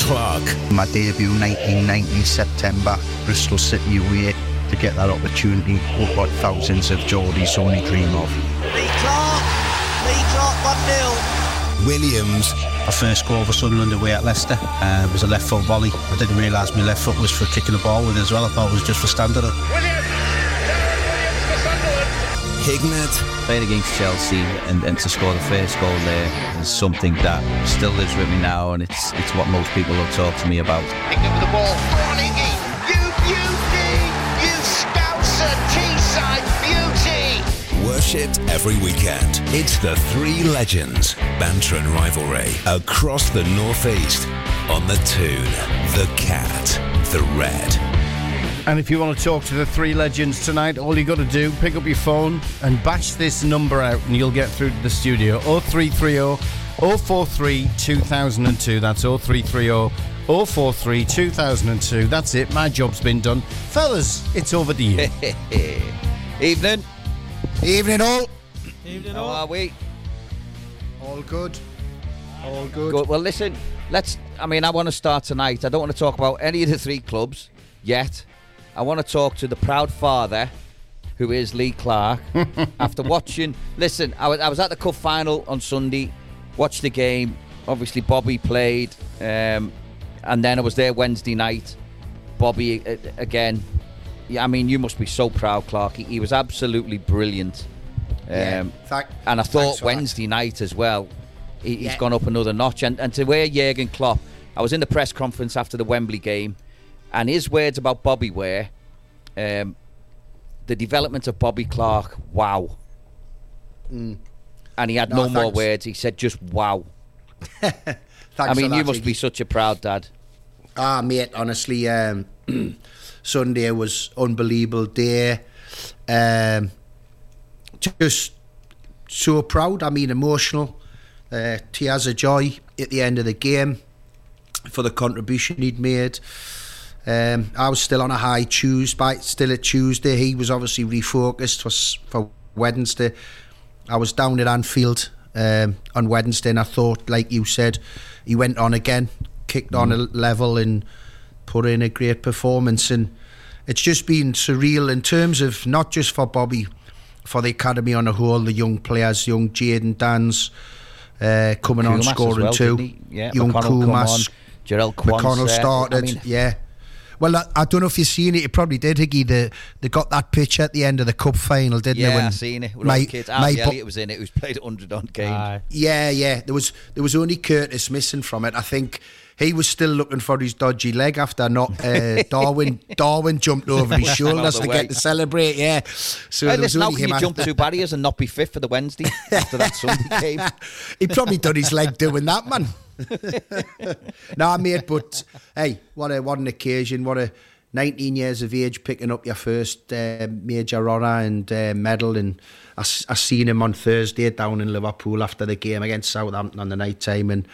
Clark. My debut 1990 September, Bristol City away. To get that opportunity, what thousands of Geordies only dream of. Lee Clark, Lee Clark 1 0. Williams. My first goal for Sunderland away at Leicester uh, was a left foot volley. I didn't realise my left foot was for kicking the ball with as well. I thought it was just for standing it. Hignett. Playing against Chelsea and, and to score the first goal there is something that still lives with me now, and it's it's what most people will talk to me about. Picked up the ball. Ronigi, you beauty, you Scouser Teesside beauty. Worshipped every weekend. It's the three legends. Banter and rivalry across the northeast. On the tune, the cat, the red. And if you want to talk to the three legends tonight, all you got to do, pick up your phone and batch this number out, and you'll get through to the studio. 0330 043 2002. That's 0330 043 2002. That's it. My job's been done. Fellas, it's over to you. Evening. Evening all. Evening all How are we? All good. All good. Good. Well, listen. Let's. I mean, I want to start tonight. I don't want to talk about any of the three clubs yet. I want to talk to the proud father, who is Lee Clark. after watching, listen, I was, I was at the cup final on Sunday, watched the game. Obviously, Bobby played, um, and then I was there Wednesday night. Bobby uh, again. Yeah, I mean, you must be so proud, Clark. He, he was absolutely brilliant. Um, Yeah, thank- and I thought for that. Wednesday night as well, he, he's Yeah. gone up another notch. And, and to where Jurgen Klopp, I was in the press conference after the Wembley game, and his words about Bobby were, um, the development of Bobby Clark, wow. And he had Mm. No, no, more words. He said just wow. Thanks I mean, you must be such a proud dad. Ah, mate, honestly, um, Sunday was unbelievable day. Um, just so proud. I mean, emotional. Uh, tears of joy at the end of the game for the contribution he'd made. Um, I was still on a high Tuesday, still at Tuesday. He was obviously refocused for, for Wednesday. I was down at Anfield um, on Wednesday, and I thought, like you said, he went on again, kicked on a level, and put in a great performance. And it's just been surreal in terms of not just for Bobby, for the academy on a whole, the young players, young Jayden Danns uh, coming on Koumas as scoring well, too. Yeah, young McConnell on, Koumas, Quansah. McConnell started. I mean, yeah. Well, I, I don't know if you've seen it. You probably did, Higgy. The, they got that pitch at the end of the cup final, didn't they? yeah, when I seen it. With my- all the kids. my bo- Elliott was in it, who's played 100 on games. Yeah, yeah. There was there was only Curtis missing from it. I think he was still looking for his dodgy leg after not uh, Darwin. Darwin jumped over his shoulders to way. get to celebrate. Yeah. So Hey, there was listen, how only can him. you jump two barriers and not be fit for the Wednesday after that Sunday game? he probably done his leg doing that, man. nah, mate, but hey, what a what an occasion! What a 19 years of age picking up your first uh, major honour and uh, medal. And I, s- I seen him on Thursday down in Liverpool after the game against Southampton on the night time, and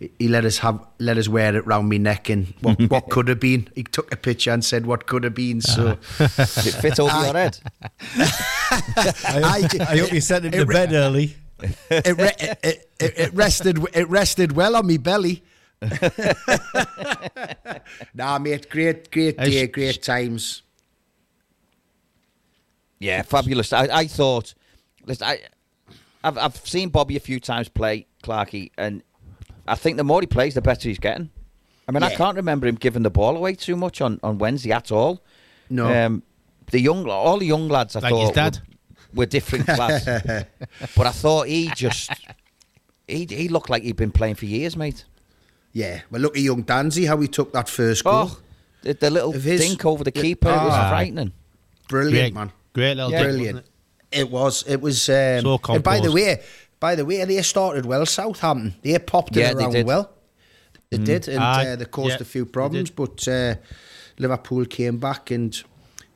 he- he let us have let us wear it round my neck. And what what could have been? He took a picture and said what could have been. So Did it fit over your head? I, I hope you sent him to bed early. It, re- it, it, it, it rested it rested well on me belly. nah, mate, great, great day, great times. Yeah, fabulous. I, I thought, listen, I, I've, I've seen Bobby a few times play Clarkey, and I think the more he plays, the better he's getting. I mean, I can't remember him giving the ball away too much on, on Wednesday at all. No. Um, the young, all the young lads, I Like his thought, dad. Were, were different class. but I thought he just, he, he looked like he'd been playing for years, mate. Yeah, well, look at young Danzy, how he took that first goal. Oh, the, the little Of his- dink over the keeper it was Ah. frightening. Brilliant, Great, man. great little Yeah. dip, Brilliant. wasn't It was. It was. Um, So and by the way, by the way, they started well. Southampton, they popped Yeah, it they around did. well. They did, and Aye. uh, they caused Yeah, a few problems, but uh, Liverpool came back and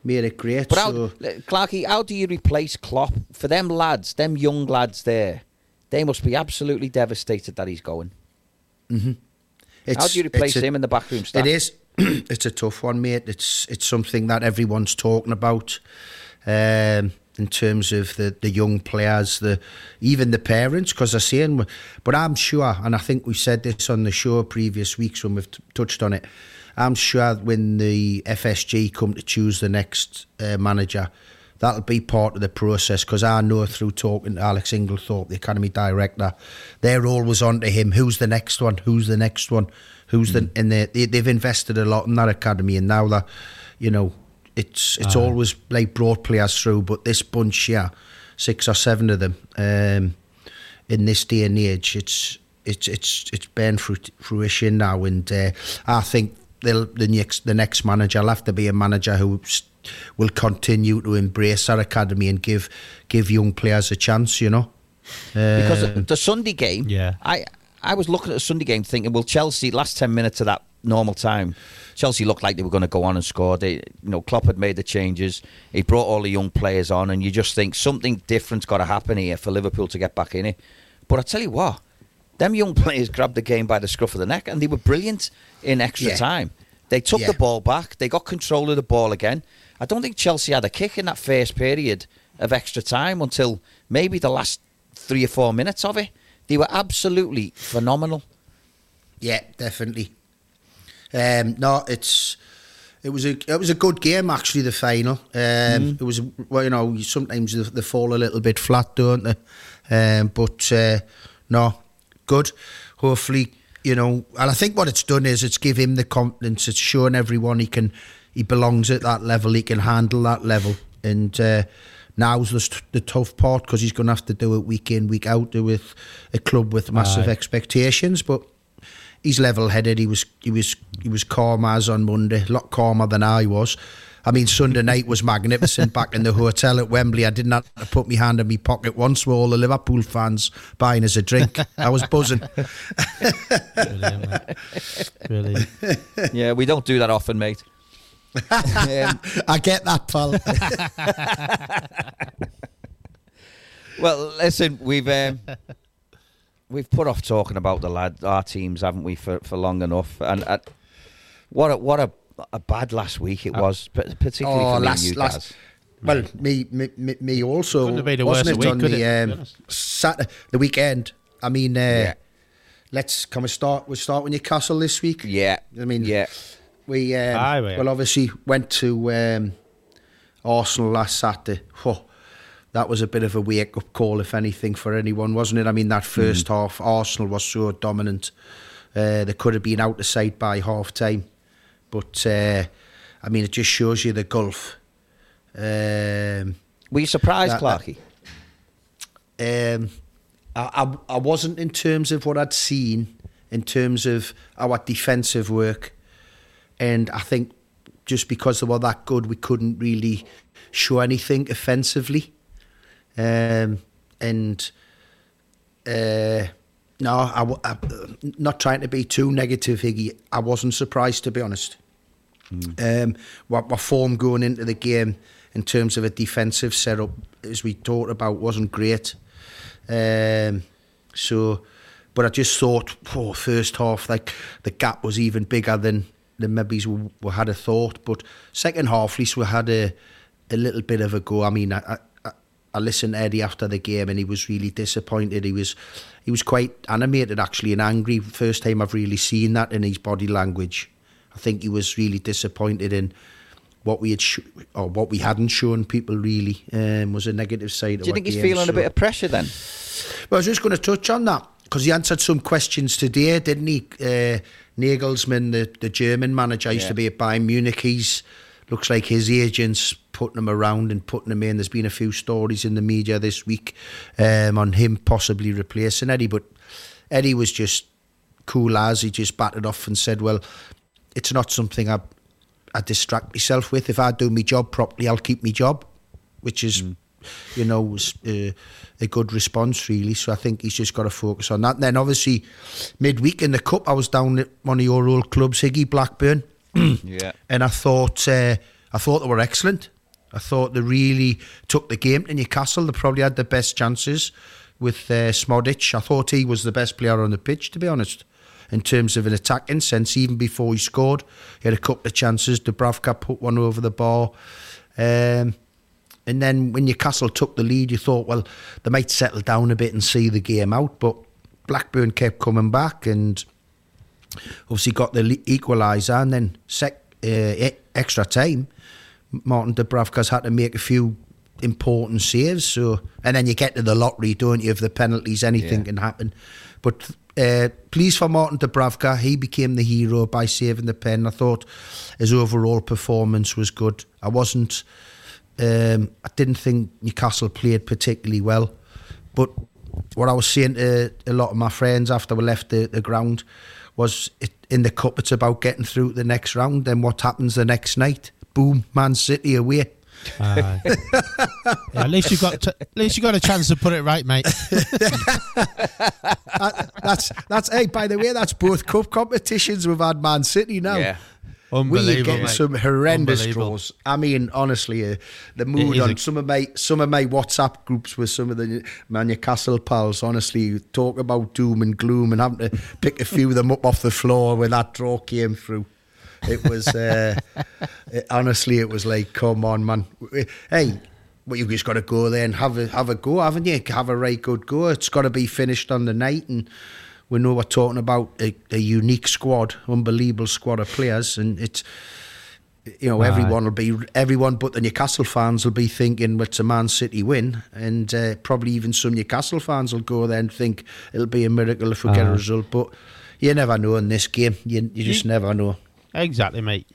made it great. But how, so Clarky, how do you replace Klopp for them lads, them young lads there? They must be absolutely devastated that he's going. it's, how do you replace a- him in the backroom staff? It is. it's a tough one, mate. It's it's something that everyone's talking about. Um, in terms of the, the young players, the even the parents, because they're saying, but I'm sure, and I think we said this on the show previous weeks when we've t- touched on it. I'm sure when the FSG come to choose the next uh, manager, that'll be part of the process because I know through talking to Alex Inglethorpe, the academy director, they're always on to him. Who's the next one? Who's the next one? Who's the and they, they they've invested a lot in that academy, and now that you know it's it's always like brought players through, but this bunch here, six or seven of them, um, in this day and age, it's it's it's it's bearing fruit, fruition now, and uh, I think they'll, the next the next manager will have to be a manager who will continue to embrace our academy and give give young players a chance. You know, because Um, the Sunday game, Yeah. I I was looking at the Sunday game thinking, well, Chelsea last ten minutes of that normal time, Chelsea looked like they were going to go on and score. They, you know, Klopp had made the changes. He brought all the young players on, and you just think something different's got to happen here for Liverpool to get back in it. But I tell you what, them young players grabbed the game by the scruff of the neck, and they were brilliant in extra Yeah. time. They took Yeah. the ball back. They got control of the ball again. I don't think Chelsea had a kick in that first period of extra time until maybe the last three or four minutes of it. They were absolutely phenomenal. Yeah, definitely. Um, no, it's it was a it was a good game actually. The final. Um, It was well, you know, sometimes they, they fall a little bit flat, don't they? Um, but uh, no, good. Hopefully, you know, and I think what it's done is it's give him the confidence. It's shown everyone he can he belongs at that level. He can handle that level, and. Uh, Now's the, the tough part because he's going to have to do it week in, week out with a club with massive Aye. expectations. But he's level-headed. He was he was he was calm as on Monday, a lot calmer than I was. I mean, Sunday night was magnificent. Back in the hotel at Wembley, I didn't have to put my hand in my pocket once with all the Liverpool fans buying us a drink. I was buzzing. Brilliant. Brilliant. Yeah, we don't do that often, mate. Um, I get that, pal. well, listen, we've um, we've put off talking about the lad, our teams, haven't we, for, for long enough? And uh, what a, what a, a bad last week it was, p- particularly Oh, for me last- and you last- guys. Well, me, me, me, me also Couldn't have been a wasn't it week, on could it, the um, honest? Saturday, the weekend? I mean, uh, Yeah. let's can we start? We start with Newcastle this week. Yeah, I mean, yeah. we um, Aye, well obviously went to um, Arsenal last Saturday. Oh, that was a bit of a wake up call, if anything, for anyone, wasn't it? I mean, that first half, Arsenal was so dominant. Uh, they could have been out of sight by half time, but uh, I mean, it just shows you the gulf. Um, Were you surprised, that- Clarky? um, I, I, I wasn't in terms of what I'd seen in terms of our defensive work, and I think just because they were that good, we couldn't really show anything offensively. Um, and uh, no, I, I- not trying to be too negative, Higgy. I wasn't surprised to be honest. Um, what my form going into the game in terms of a defensive setup, as we talked about, wasn't great. Um, so, but I just thought, oh, first half, like the gap was even bigger than than maybe we, we had a thought. But second half, at least we had a a little bit of a go. I mean, I, I, I listened to Eddie after the game, and he was really disappointed. He was he was quite animated actually and angry. First time I've really seen that in his body language. I think he was really disappointed in what we had sh- or what we hadn't shown people. Really, um, was a negative side. Do you think he's feeling a bit of pressure then? Well, I was just going to touch on that because he answered some questions today, didn't he? Uh, Nagelsmann, the, the German manager, used Yeah. to be at Bayern Munich. He's looks like his agents putting him around and putting him in. There's been a few stories in the media this week um, on him possibly replacing Eddie, but Eddie was just cool as he just batted off and said, "Well, it's not something I I distract myself with. If I do my job properly, I'll keep my job," which is you know, was uh, a good response really. So I think he's just got to focus on that. And then obviously midweek in the cup, I was down at one of your old clubs, Higgy Blackburn, Yeah. and I thought uh, I thought they were excellent. I thought they really took the game to Newcastle. They probably had the best chances with uh, Szmodics. I thought he was the best player on the pitch, to be honest. In terms of an attacking sense, even before he scored, he had a couple of chances. Dubravka put one over the bar. Um, and then when Newcastle took the lead, you thought, well, they might settle down a bit and see the game out. But Blackburn kept coming back and obviously got the equaliser and then sec, uh, extra time. Martin Dubravka's had to make a few important saves. So and then you get to the lottery, don't you? Of the penalties, anything Yeah. can happen. But uh, pleased for Martin Dubravka, he became the hero by saving the pen. I thought his overall performance was good. I wasn't. Um, I didn't think Newcastle played particularly well, but what I was saying to a lot of my friends after we left the, the ground was it, in the cup it's about getting through to the next round. Then what happens the next night? Boom, Man City away. Aye. yeah, at least you got t- at least you got a chance to put it right, mate. That- that's that's hey. By the way, that's both cup competitions we've had Man City now. Yeah. We are Unbelievable. getting mate. some horrendous draws. I mean, honestly, uh, the mood on a- some of my some of my WhatsApp groups with some of the my Newcastle pals. Honestly, talk about doom and gloom and having to pick a few of them up off the floor when that draw came through. It was uh, it- honestly, it was like, come on, man. Hey. Well, you just got to go there and have a have a go, haven't you? Have a right good go. It's got to be finished on the night, and we know we're talking about a, a unique squad, unbelievable squad of players, and it's you know Aye. everyone will be everyone but the Newcastle fans will be thinking it's a Man City win, and uh, probably even some Newcastle fans will go there and think it'll be a miracle if we get a result. But you never know in this game. You you just You- never know. Exactly, mate.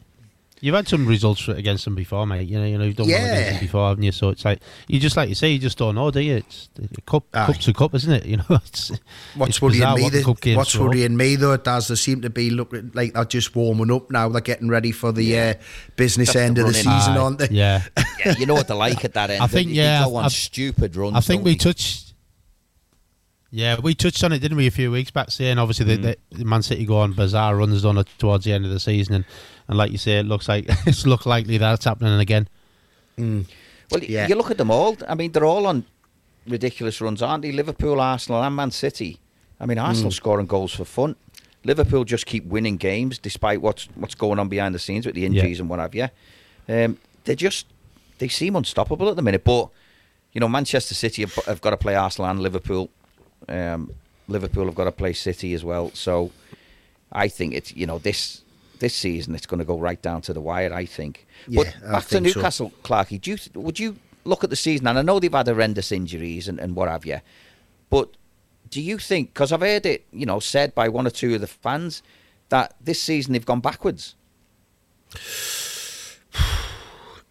You've had some results against them before, mate. You know, you know, you've done well against them before, haven't you? So it's like you just like you say, you just don't know, do you? It's a cup, Aye. cup's a cup, isn't it? You know, it's What's it's worrying bizarre me? what the that- what's worrying me though, does they seem to be looking like they're just warming up now. They're getting ready for the uh, business Just the end of the season, Aye, aren't they? Yeah, Yeah, you know what they like at that end. I think, They- yeah, they go on I- stupid runs. I think don't we touched. Yeah, we touched on it, didn't we, a few weeks back, saying obviously Mm. that that Man City go on bizarre runs done it towards the end of the season, and, and like you say, it looks like it's look likely that's happening again. Well, Yeah. you look at them all. I mean, they're all on ridiculous runs, aren't they? Liverpool, Arsenal, and Man City. I mean, Arsenal scoring goals for fun. Liverpool just keep winning games despite what's what's going on behind the scenes with the injuries and what have you. Um, they just they seem unstoppable at the minute. But you know, Manchester City have, have got to play Arsenal and Liverpool. Um, Liverpool have got to play City as well. So I think it's you know this this season it's going to go right down to the wire. I think. Yeah, but back to think so. Newcastle, Clarky. Do you would you look at the season? And I know they've had horrendous injuries and, and what have you, but do you think? Because I've heard it, you know, said by one or two of the fans that this season they've gone backwards.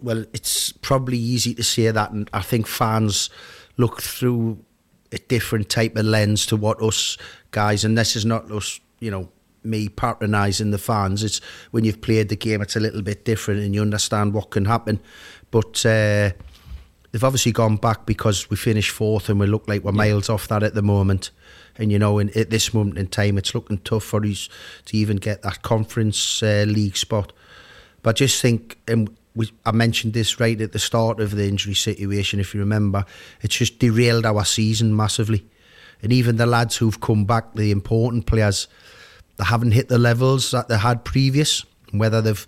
well, it's probably easy to say that, and I think fans look through a different type of lens to what us guys, and this is not us, you know, me patronising the fans. It's when you've played the game, it's a little bit different, and you understand what can happen. But uh, they've obviously gone back because we finished fourth, and we look like we're miles off that at the moment. And you know, in, at this moment in time, it's looking tough for us to even get that conference uh, league spot. But I just think, and we, I mentioned this right at the start of the injury situation, if you remember, it's just derailed our season massively. And even the lads who've come back, the important players, they haven't hit the levels that they had previous. Whether they've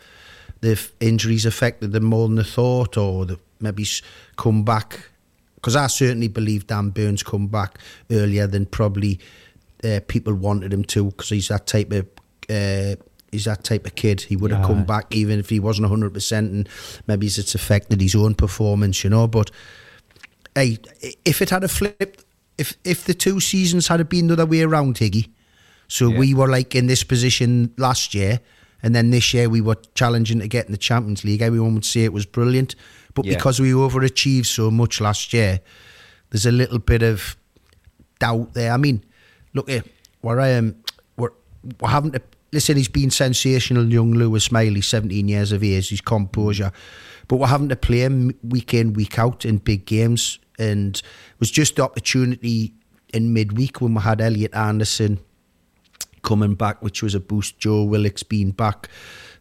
they've injuries affected them more than they thought, or they've maybe come back. Because I certainly believe Dan Burn's come back earlier than probably uh, people wanted him to, because he's that type of uh, he's that type of kid. He would have come back even if he wasn't hundred percent, and maybe it's affected his own performance, you know. But hey, if it had a flipped, if if the two seasons had been the other way around, Higgy, so Yeah. we were like in this position last year, and then this year we were challenging to get in the Champions League. Everyone would say it was brilliant, but Yeah. because we overachieved so much last year, there's a little bit of doubt there. I mean, look here, we're um, we're we're having to listen. He's been sensational, young Lewis Miley, 17 years of age. His composure, but we're having to play him week in, week out in big games, and it was just the opportunity in midweek when we had Elliot Anderson coming back, which was a boost. Joe Willock's being back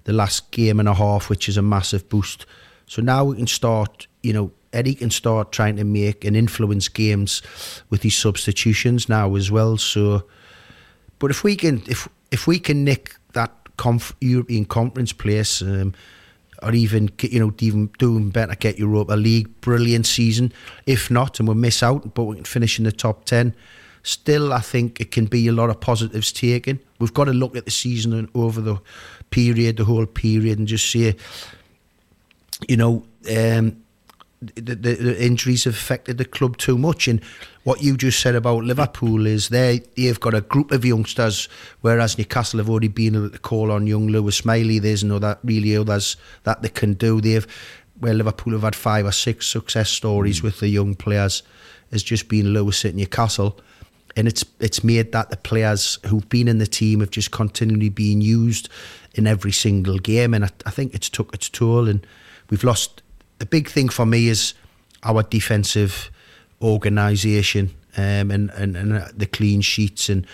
the last game and a half, which is a massive boost. So now we can start, you know, Eddie can start trying to make and influence games with his substitutions now as well. So, but if we can, if if we can nick that conf- European Conference place, um, or even you know even doing better, get Europa League, brilliant season. If not, and we miss out, but we can finish in the top ten. Still, I think it can be a lot of positives taken. We've got to look at the season and over the period, the whole period, and just see, you know, um, the, the, the injuries have affected the club too much. And what you just said about Liverpool is they they've got a group of youngsters, whereas Newcastle have already been able to call on young Lewis Miley. There's no that really others that they can do. They've where Liverpool have had five or six success stories mm. with the young players has just been Lewis at Newcastle. And it's it's made that the players who've been in the team have just continually been used in every single game, and I, I think it's took its toll. And we've lost. The big thing for me is our defensive organisation um, and, and and uh, the clean sheets and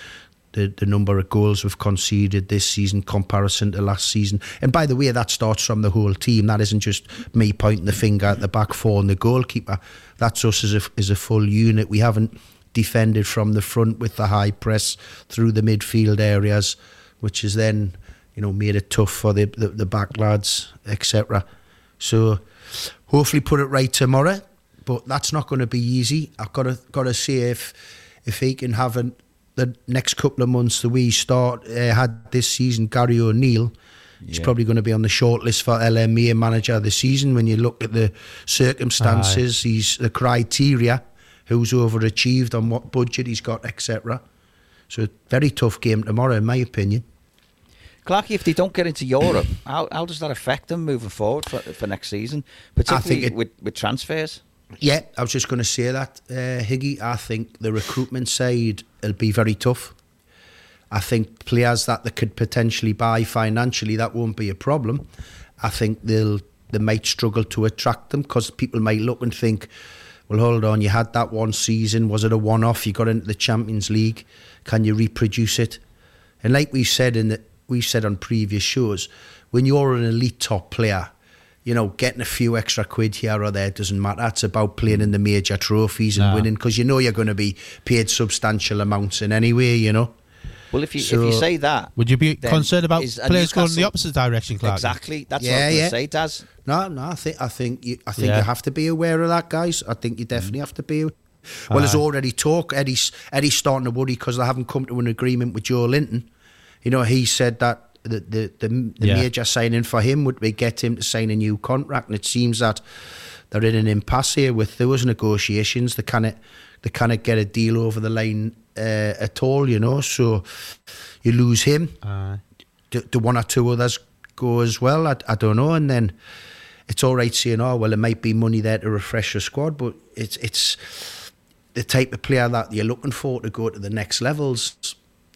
the, the number of goals we've conceded this season comparison to last season. And by the way, that starts from the whole team. That isn't just me pointing the finger at the back four and the goalkeeper. That's us as a, as a full unit. We haven't defended from the front with the high press through the midfield areas, which has then, you know, made it tough for the, the, the back lads, etc. So hopefully put it right tomorrow. But that's not going to be easy. I've got to got to see if if he can have an, the next couple of months the he start uh, had this season. Gary O'Neill, he's probably going to be on the short list for LMA manager of the season. When you look at the circumstances, he's the criteria, who's overachieved on what budget he's got, etc. So very tough game tomorrow, in my opinion. Clarky, if they don't get into Europe, how, how does that affect them moving forward for, for next season, particularly it- with, with transfers? Yeah, I was just going to say that, uh, Higgy. I think the recruitment side will be very tough. I think players that they could potentially buy financially, that won't be a problem. I think they'll they might struggle to attract them because people might look and think, well, hold on, you had that one season. Was it a one-off? You got into the Champions League. Can you reproduce it? And like we said in the we said on previous shows, when you're an elite top player, you know, getting a few extra quid here or there doesn't matter. It's about playing in the major trophies and Nah. winning because you know you're going to be paid substantial amounts in any way, you know. Well, if you if you say that, Would you be concerned about is players going in the opposite direction, Clark? Exactly. That's what I was yeah. say, Daz. No, no, I think I think you, I think Yeah. you have to be aware of that, guys. I think you mm. definitely have to be. Well, there's already talk. Eddie's Eddie's starting to worry because they haven't come to an agreement with Joelinton. You know, he said that the the the, the Yeah. major signing for him would be get him to sign a new contract, and it seems that they're in an impasse here with those negotiations. They cannot they cannot get a deal over the line uh, at all. You know, so you lose him Aye. do, do one or two others go as well? I, I don't know. And then it's all right saying, oh, well, there might be money there to refresh your squad, but it's it's the type of player that you're looking for to go to the next levels.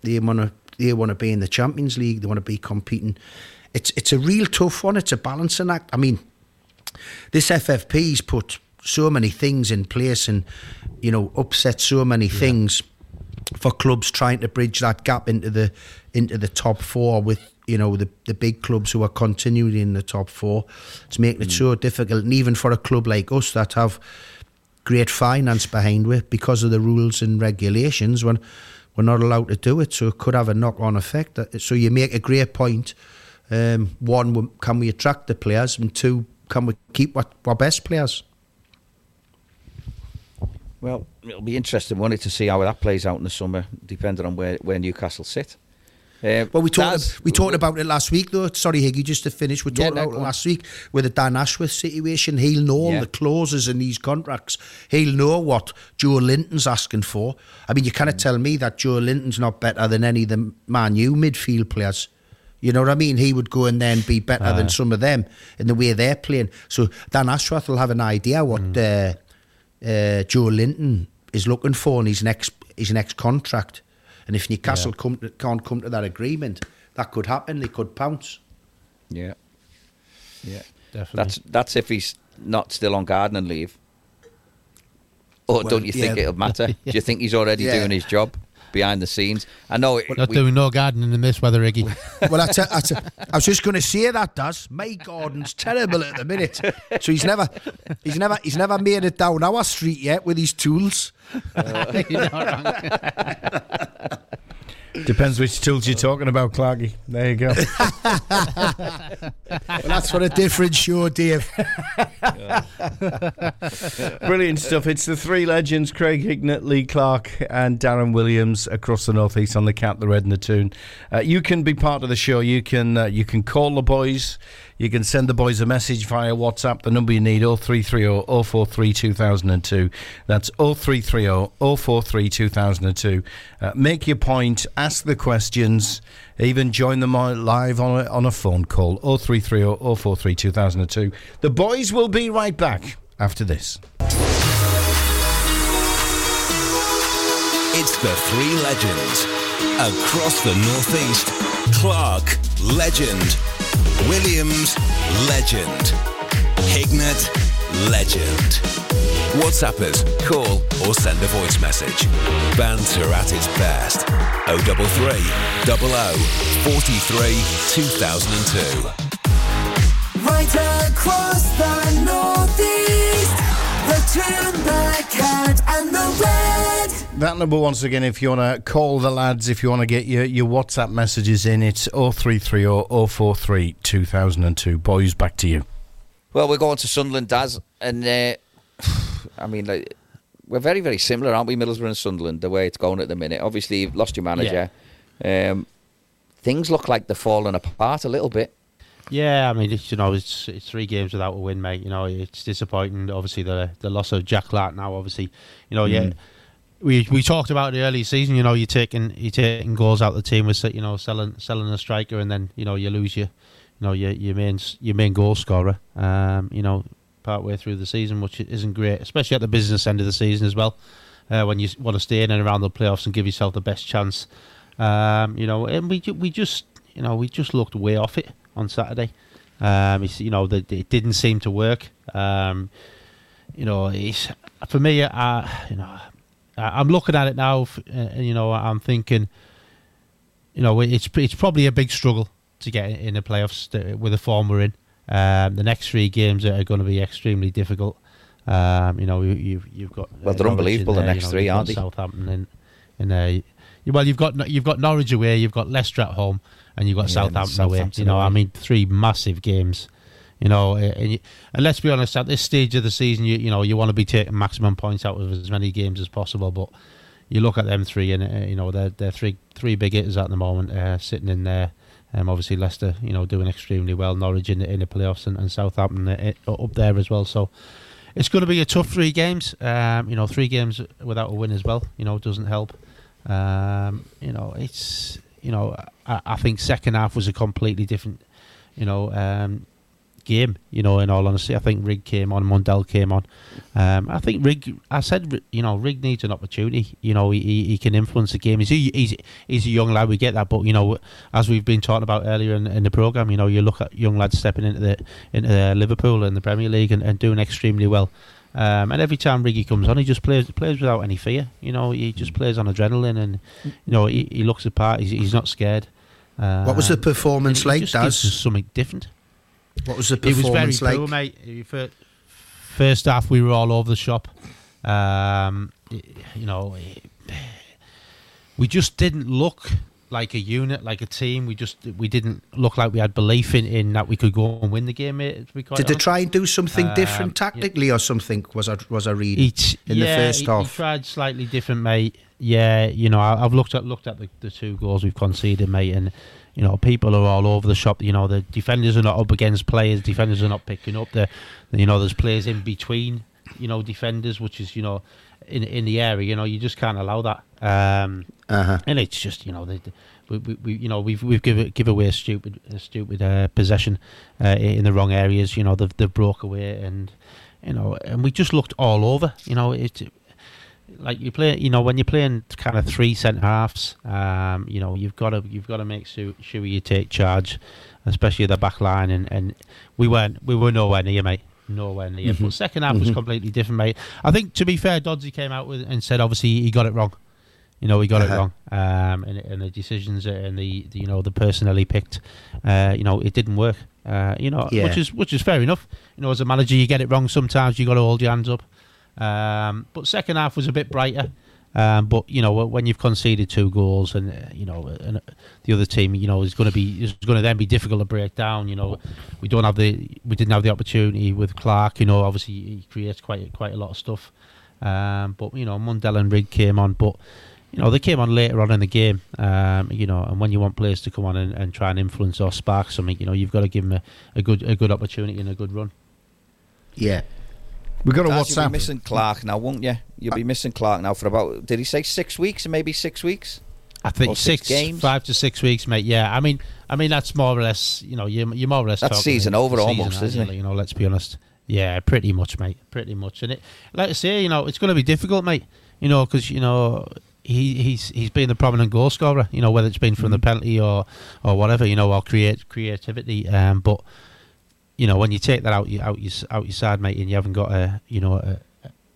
They want to they want to be in the Champions League. They want to be competing. It's it's a real tough one. It's a balancing act. I mean, this FFP's put so many things in place and you know upset so many things for clubs trying to bridge that gap into the into the top four with you know the the big clubs who are continuing in the top four. It's making it mm. so difficult, and even for a club like us that have great finance behind it because of the rules and regulations, when we're not allowed to do it, so it could have a knock-on effect. So you make a great point. Um, one, can we attract the players, and two, can we keep our, our best players? Well, it'll be interesting, won't it, to see how that plays out in the summer, depending on where, where Newcastle sit. Uh, Well, we talked we talked about it last week, though. Sorry, Higgy, just to finish, we Yeah, talked no, about it last week with the Dan Ashworth situation. He'll know all Yeah. the clauses in these contracts. He'll know what Joelinton's asking for. I mean, you Mm. cannot tell me that Joelinton's not better than any of the Man U midfield players. You know what I mean? He would go and be better than some of them in the way they're playing. So Dan Ashworth will have an idea what Mm. uh, uh, Joelinton is looking for in his next his next contract. And if Newcastle come to, can't come to that agreement, that could happen. They could pounce. Yeah. Yeah. Definitely. That's that's if he's not still on gardening leave. Or Well, don't you think yeah. it'll matter? Do you think he's already Yeah. doing his job behind the scenes? I know it, Not we- doing no gardening in this weather, Iggy. Well, I, te- I, te- I was just going to say that does. My garden's terrible at the minute, so he's never, he's never, he's never made it down our street yet with his tools. Uh, Depends which tools you're talking about, Clarky. There you go. Well, that's for a different show, Dave. Brilliant stuff. It's the three legends Craig Hignett, Lee Clark, and Darren Williams across the northeast on the Cat, the Red, and the Tune. Uh, you can be part of the show. You can uh, you can call the boys. You can send the boys a message via WhatsApp. The number you need 0330 043 2002. That's 0330 043 2002. Uh, make your point, ask the questions, even join them live on a, on a phone call 0330 043 2002. The boys will be right back after this. It's the three legends. Across the Northeast, Clark, legend. Williams, legend. Hignett, legend. WhatsAppers, call or send a voice message. Banter at its best. 033 00 43 2002. Right across the northeast, the tune, the cat, and the red. That number once again, if you want to call the lads, if you want to get your, your WhatsApp messages in, it's 0330 043 2002. Boys, back to you. Well, we're going to Sunderland, Daz, and uh, I mean, like, we're very, very similar, aren't we, Middlesbrough and Sunderland, the way it's going at the minute. Obviously, you've lost your manager. Um, things look like they're falling apart a little bit. Yeah, I mean, it's, you know, it's it's three games without a win, mate. You know, it's disappointing. Obviously, the the loss of Jack Clarke now. Obviously, you know, yeah. We, we talked about the early season. You know, you're taking you taking goals out of the team with you know selling selling a striker, and then you know you lose your you know your your main your main goal scorer. Um, you know, part way through the season, which isn't great, especially at the business end of the season as well. Uh, when you want to stay in and around the playoffs and give yourself the best chance. Um, you know, and we we just you know we just looked way off it on Saturday. Um, it's, you know, the, it didn't seem to work. Um, you know, it's for me. I, you know, I, I'm looking at it now. uh, And you know, I'm thinking, you know, it's it's probably a big struggle to get in the playoffs with the form we're in. Um, the next three games are going to be extremely difficult. Um, you know, you, you've you've got Well, they're Norwich unbelievable, in the next you know, three, aren't they? Southampton in in uh, well, you've got you've got Norwich away, you've got Leicester at home, and you've got Yeah, and Southampton, away. You know, I mean, three massive games. You know, uh, and, you, and let's be honest, at this stage of the season, you you know you want to be taking maximum points out of as many games as possible. But you look at them three, and uh, you know they're they're three three big hitters at the moment, uh, sitting in there. Um, obviously Leicester, you know, doing extremely well. Norwich in the, in the playoffs, and, and Southampton uh, up there as well. So it's going to be a tough three games. Um, you know, three games without a win as well. You know, doesn't help. Um, you know, it's you know, I, I think second half was a completely different, you know, um, game. You know, in all honesty, I think Rigg came on, Mundle came on. Um, I think Rigg. I said, you know, Rigg needs an opportunity. You know, he, he, can influence the game. He's a, he's he's a young lad. We get that, but you know, as we've been talking about earlier in, in the program, you know, you look at young lads stepping into the into uh, Liverpool and the Premier League and, and doing extremely well. Um, and every time Riggy comes on, he just plays plays without any fear. You know, he just plays on adrenaline, and you know, he, he looks the part. He's, he's not scared. Um, What was the performance like, Daz? something different. What was the It was very performance like? poor, mate. First half, we were all over the shop. Um, you know, we just didn't look like a unit, like a team. We just we didn't look like we had belief in, in that we could go and win the game. Mate, to be Did they try and do something Um, different yeah. tactically or something? Was I was I reading Each, in yeah, the first he, half? he tried slightly different, mate. Yeah, you know, I, I've looked at looked at the, the two goals we've conceded, mate, and you know, people are all over the shop. You know, the defenders are not up against players. Defenders are not picking up. The, you know, there's players in between. You know, defenders, which is you know, in in the area. You know, you just can't allow that. Um, Uh-huh. and it's just you know, they, we, we, we you know we've we've give give away a stupid stupid uh, possession uh, in the wrong areas. You know, they've they've broke away and you know, and we just looked all over. You know, it like you play. You know, when you're playing kind of three centre halves, um, you know, you've got to you've got to make sure, sure you take charge, especially the back line. And, and we weren't we were nowhere near, mate. Nowhere near. But second half was completely different, mate. I think to be fair, Dodsey came out with and said obviously he got it wrong. You know, he got Uh-huh. it wrong, um, and, and the decisions and the, the you know the personnel he picked, uh, you know, it didn't work. Uh, you know, Yeah. which is which is fair enough. You know, as a manager, you get it wrong sometimes. You got to hold your hands up. Um, but second half was a bit brighter. Um, but you know when you've conceded two goals and uh, you know and uh, the other team you know is going to be is going to then be difficult to break down. You know we don't have the we didn't have the opportunity with Clarke. You know obviously he creates quite quite a lot of stuff. Um, but you know Mundle and Rigg came on, but you know they came on later on in the game. Um, you know and when you want players to come on and, and try and influence or spark something, you know you've got to give them a, a good a good opportunity and a good run. Yeah. We've got a Daz, You'll be missing Clarke now, won't you? You'll be missing Clarke now for about. Did he say six weeks? Maybe six weeks. I think six six, games? five to six weeks, mate. Yeah, I mean, I mean that's more or less, you know, you're, you're more or less That's talking season over season, almost, isn't it? You know, let's be honest. Yeah, pretty much, mate. Pretty much, and it, like I say, you know, it's going to be difficult, mate. You know, because you know he he's he's been the prominent goal scorer. You know, whether it's been from the Mm-hmm. penalty or or whatever, you know, or create creativity. Um, but you know, when you take that out you out your out your side, mate, and you haven't got a you know a,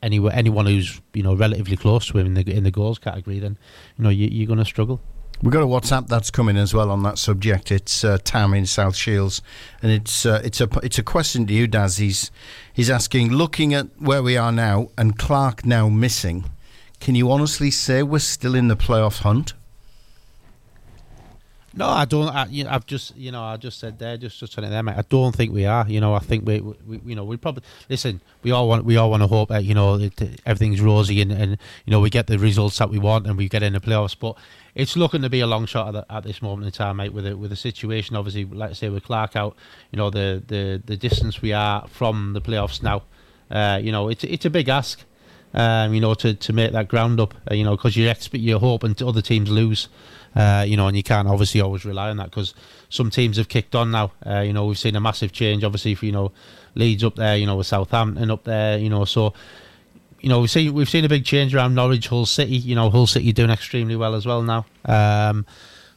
any anyone who's you know relatively close to him in the in the goals category, then you know you, you're going to struggle. We've got a WhatsApp that's coming as well on that subject. It's uh, Tam in South Shields, and it's uh, it's a it's a question to you, Daz. He's he's asking, looking at where we are now and Clarke now missing, can you honestly say we're still in the playoff hunt? No, I don't. I, you know, I've just, you know, I just said there, just just it there, mate. I don't think we are. You know, I think we, we you know, we probably listen. We all want, we all want to hope that you know everything's rosy and, and you know we get the results that we want and we get in the playoffs. But it's looking to be a long shot at, the, at this moment in time, mate. With with the situation, obviously, I say, with Clarke out, you know, the the the distance we are from the playoffs now. Uh, you know, it's it's a big ask. Um, you know, to, to make that ground up, uh, you know, because you're expe- you're hoping other teams lose, uh, you know, and you can't obviously always rely on that because some teams have kicked on now. Uh, you know, we've seen a massive change, obviously, for you know, Leeds up there, you know, with Southampton up there, you know, so you know we've seen we've seen a big change around Norwich, Hull City. You know, Hull City doing extremely well as well now. Um,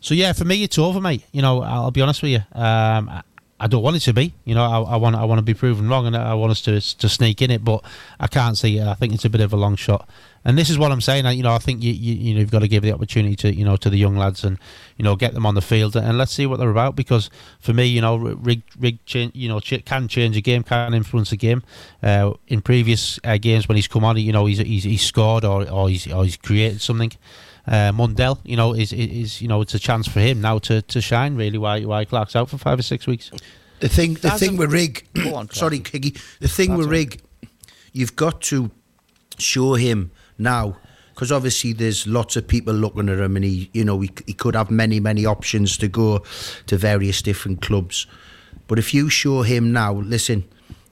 so yeah, for me, it's over, mate. You know, I'll be honest with you. Um, I, I don't want it to be. You know, I, I want I want to be proven wrong, and I want us to to sneak in it, but I can't see it. I think it's a bit of a long shot. And this is what I'm saying. I- You know, I think you, you you know you've got to give the opportunity to you know to the young lads and you know get them on the field and let's see what they're about. Because for me, you know, Rigg Rigg change, you know ch- can change a game, can influence a game. Uh, in previous uh, games when he's come on, you know, he's he's, he's scored or or he's or he's created something. Uh, Mundle, you know, is is you know it's a chance for him now to, to shine really. Why why Clarke's out for five or six weeks. The thing, the That's thing a- with Rigg, on, sorry, Higgy. The thing That's with. Rigg, you've got to show him now, because obviously there's lots of people looking at him, and he, you know, he, he could have many, many options to go to various different clubs. But if you show him now, listen,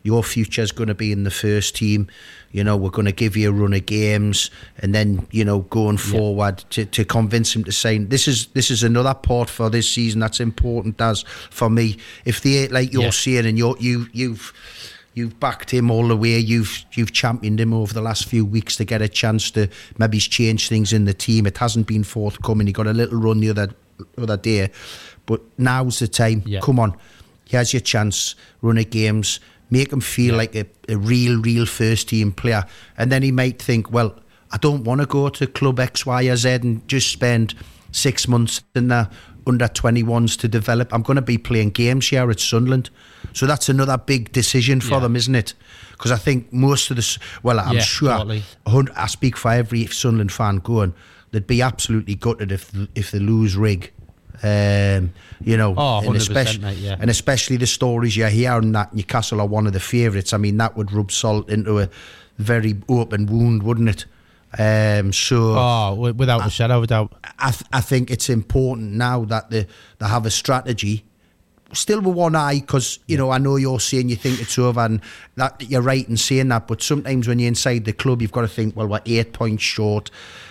your future's going to be in the first team. You know, we're going to give you a run of games, and then you know, going forward to, to convince him to say this is this is another part for this season that's important. As for me, if they like you're Yeah. saying, and you're, you you've you've backed him all the way, you've you've championed him over the last few weeks to get a chance to maybe change things in the team. It hasn't been forthcoming. He got a little run the other other day, but now's the time. Yeah. Come on, here's your chance. Run of games. Make him feel like a, a real, real first team player. And then he might think, well, I don't want to go to club X, Y, or Z and just spend six months in the under 21s to develop. I'm going to be playing games here at Sunderland. So that's another big decision for Yeah. them, isn't it? Because I think most of the, well, I'm Yeah, sure, totally. I speak for every Sunderland fan going, they'd be absolutely gutted if if they lose Rigg. Um, you know, Oh, and especially mate, yeah. and especially the stories you hear and that Newcastle are one of the favourites. I mean, that would rub salt into a very open wound, wouldn't it? Um, so Oh, without a shadow of a doubt. I, th- I think it's important now that they, they have a strategy. Still with one eye, because you know I know you're saying you think it's over, and that you're right in saying that. But sometimes when you're inside the club, you've got to think, well, we're eight points short.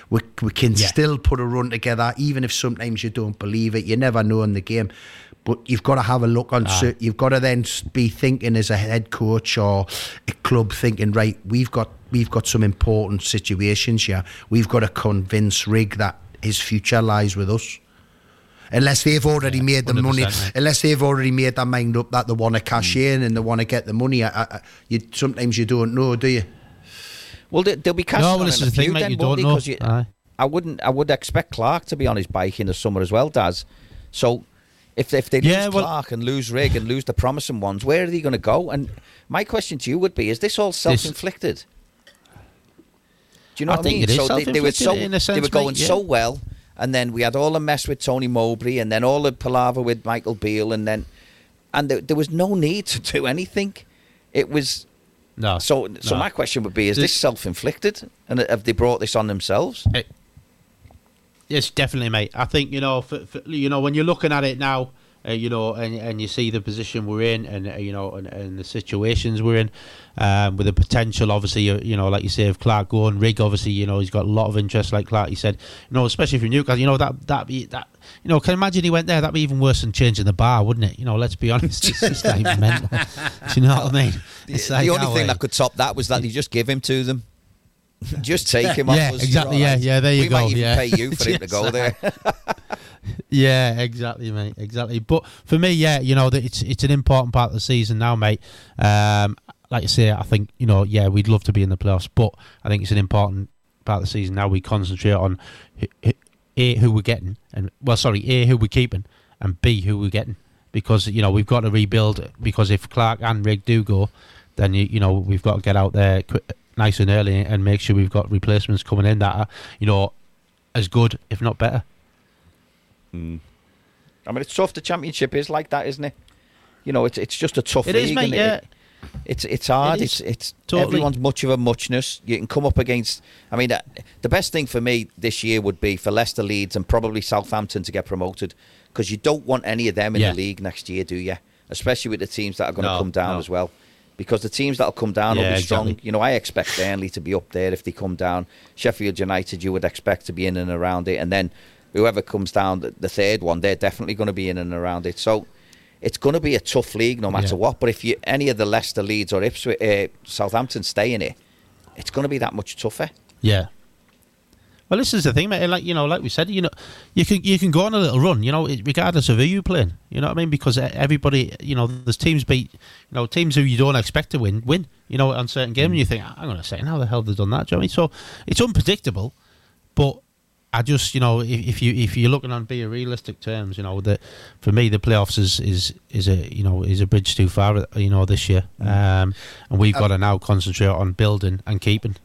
We we can Yeah. still put a run together, even if sometimes you don't believe it. You never know in the game, but you've got to have a look on. cer- you've got to then be thinking as a head coach or a club, thinking, right, we've got we've got some important situations here. We've got to convince Rigg that his future lies with us. Unless they've already made the money, mate. unless they've already made their mind up that they want to cash hmm. in and they want to get the money, I, I, you sometimes you don't know, do you? Well, they, they'll be cashing No, well, in this a is the thing, few mate. then, You don't they? know. 'Cause you- I wouldn't. I would expect Clarke to be on his bike in the summer as well, Daz. So if if they Yeah, lose well- Clarke and lose Rigg and lose the promising ones, where are they going to go? And my question to you would be: Is this all self-inflicted? Do you know I what I mean? it is so they, they were so in a they were going mate, yeah. so well, and then we had all the mess with Tony Mowbray, and then all the palaver with Michael Beale, and then and there, there was no need to do anything. It was No. so. So no. my question would be: Is This- this self-inflicted, and have they brought this on themselves? Yes, definitely, mate. I think you know, for, for, you know, when you're looking at it now, uh, you know, and and you see the position we're in, and uh, you know, and, and the situations we're in, um, with the potential, obviously, uh, you know, like you say, of Clarke going, Rigg, obviously, you know, he's got a lot of interest, like Clarke, he said, you know, especially from Newcastle, you know, that that be that. You know, can imagine he went there? That'd be even worse than changing the bar, wouldn't it? You know, let's be honest. It's, it's not even mental. Do you know what I mean? It's the like, only oh, thing wait. that could top that was that they just give him to them. just take him off. Yeah, exactly, yeah, yeah, there you we might go, even yeah. pay you for him to go there. Yeah, exactly, mate. Exactly. But for me, yeah, you know, it's it's an important part of the season now, mate. Um, like I say, I think you know, yeah, we'd love to be in the playoffs, but I think it's an important part of the season now. We concentrate on a who we're getting, and well, sorry, a who we're keeping, and b who we're getting, because you know we've got to rebuild. Because if Clarke and Rigg do go, then you you know we've got to get out there nice and early and make sure we've got replacements coming in that are you know as good, if not better. I mean, it's tough. The championship is like that, isn't it? You know, it's it's just a tough It league. is, mate. and it- Yeah. It's it's hard. It it's it's Totally. everyone's much of a muchness. You can come up against. I mean, uh, the best thing for me this year would be for Leicester, Leeds, and probably Southampton to get promoted because you don't want any of them in Yeah. the league next year, do you? Especially with the teams that are going to No, come down no. as well. Because the teams that'll come down will be strong. exactly. You know, I expect Burnley to be up there if they come down. Sheffield United, you would expect to be in and around it, and then whoever comes down, the, the third one, they're definitely going to be in and around it. So it's going to be a tough league no matter Yeah. what. But if you any of the Leicester, Leeds, or Ipswich, uh, Southampton stay in it, it's going to be that much tougher. Yeah. Well, this is the thing, mate. Like you know, like we said, you know, you can you can go on a little run, you know, regardless of who you playing. You know what I mean? Because everybody, you know, there's teams beat, you know, teams who you don't expect to win, win. You know, on certain games, and you think, I'm going to say, how the hell they've they done that? Do you know I mean? So it's unpredictable, but I just, you know, if, if you if you're looking on being realistic terms, you know, that for me the playoffs is is is a you know is a bridge too far, you know, this year, um, and we've got to now concentrate on building and keeping.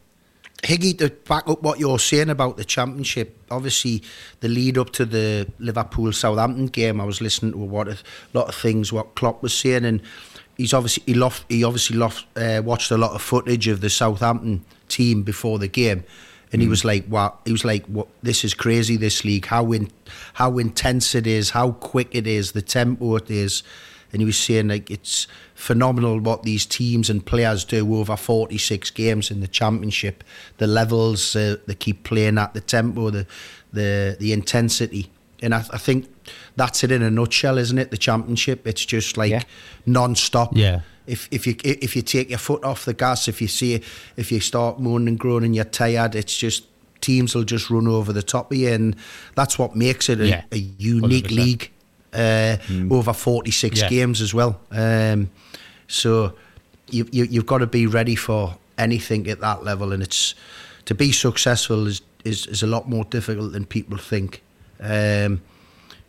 Higgy, to back up what you're saying about the championship, obviously the lead up to the Liverpool Southampton game, I was listening to what a lot of things what Klopp was saying, and he's obviously he lost, he obviously lost, uh, watched a lot of footage of the Southampton team before the game, and he was like, "Wow!" He was like, "What? This is crazy. This league. How in, how intense it is. How quick it is. The tempo it is." and he was saying like it's phenomenal what these teams and players do over 46 games in the championship the levels uh, they keep playing at the tempo the the the intensity and I, I think that's it in a nutshell isn't it the championship it's just like Yeah. non-stop Yeah. if if you if you take your foot off the gas if you see if you start moaning and groaning you're tired it's just teams will just run over the top of you and that's what makes it a, Yeah. a unique 100%. league uh, over 46 Yeah. games as well. Um, so you, you, you've got to be ready for anything at that level, and it's to be successful is, is, is a lot more difficult than people think. Um,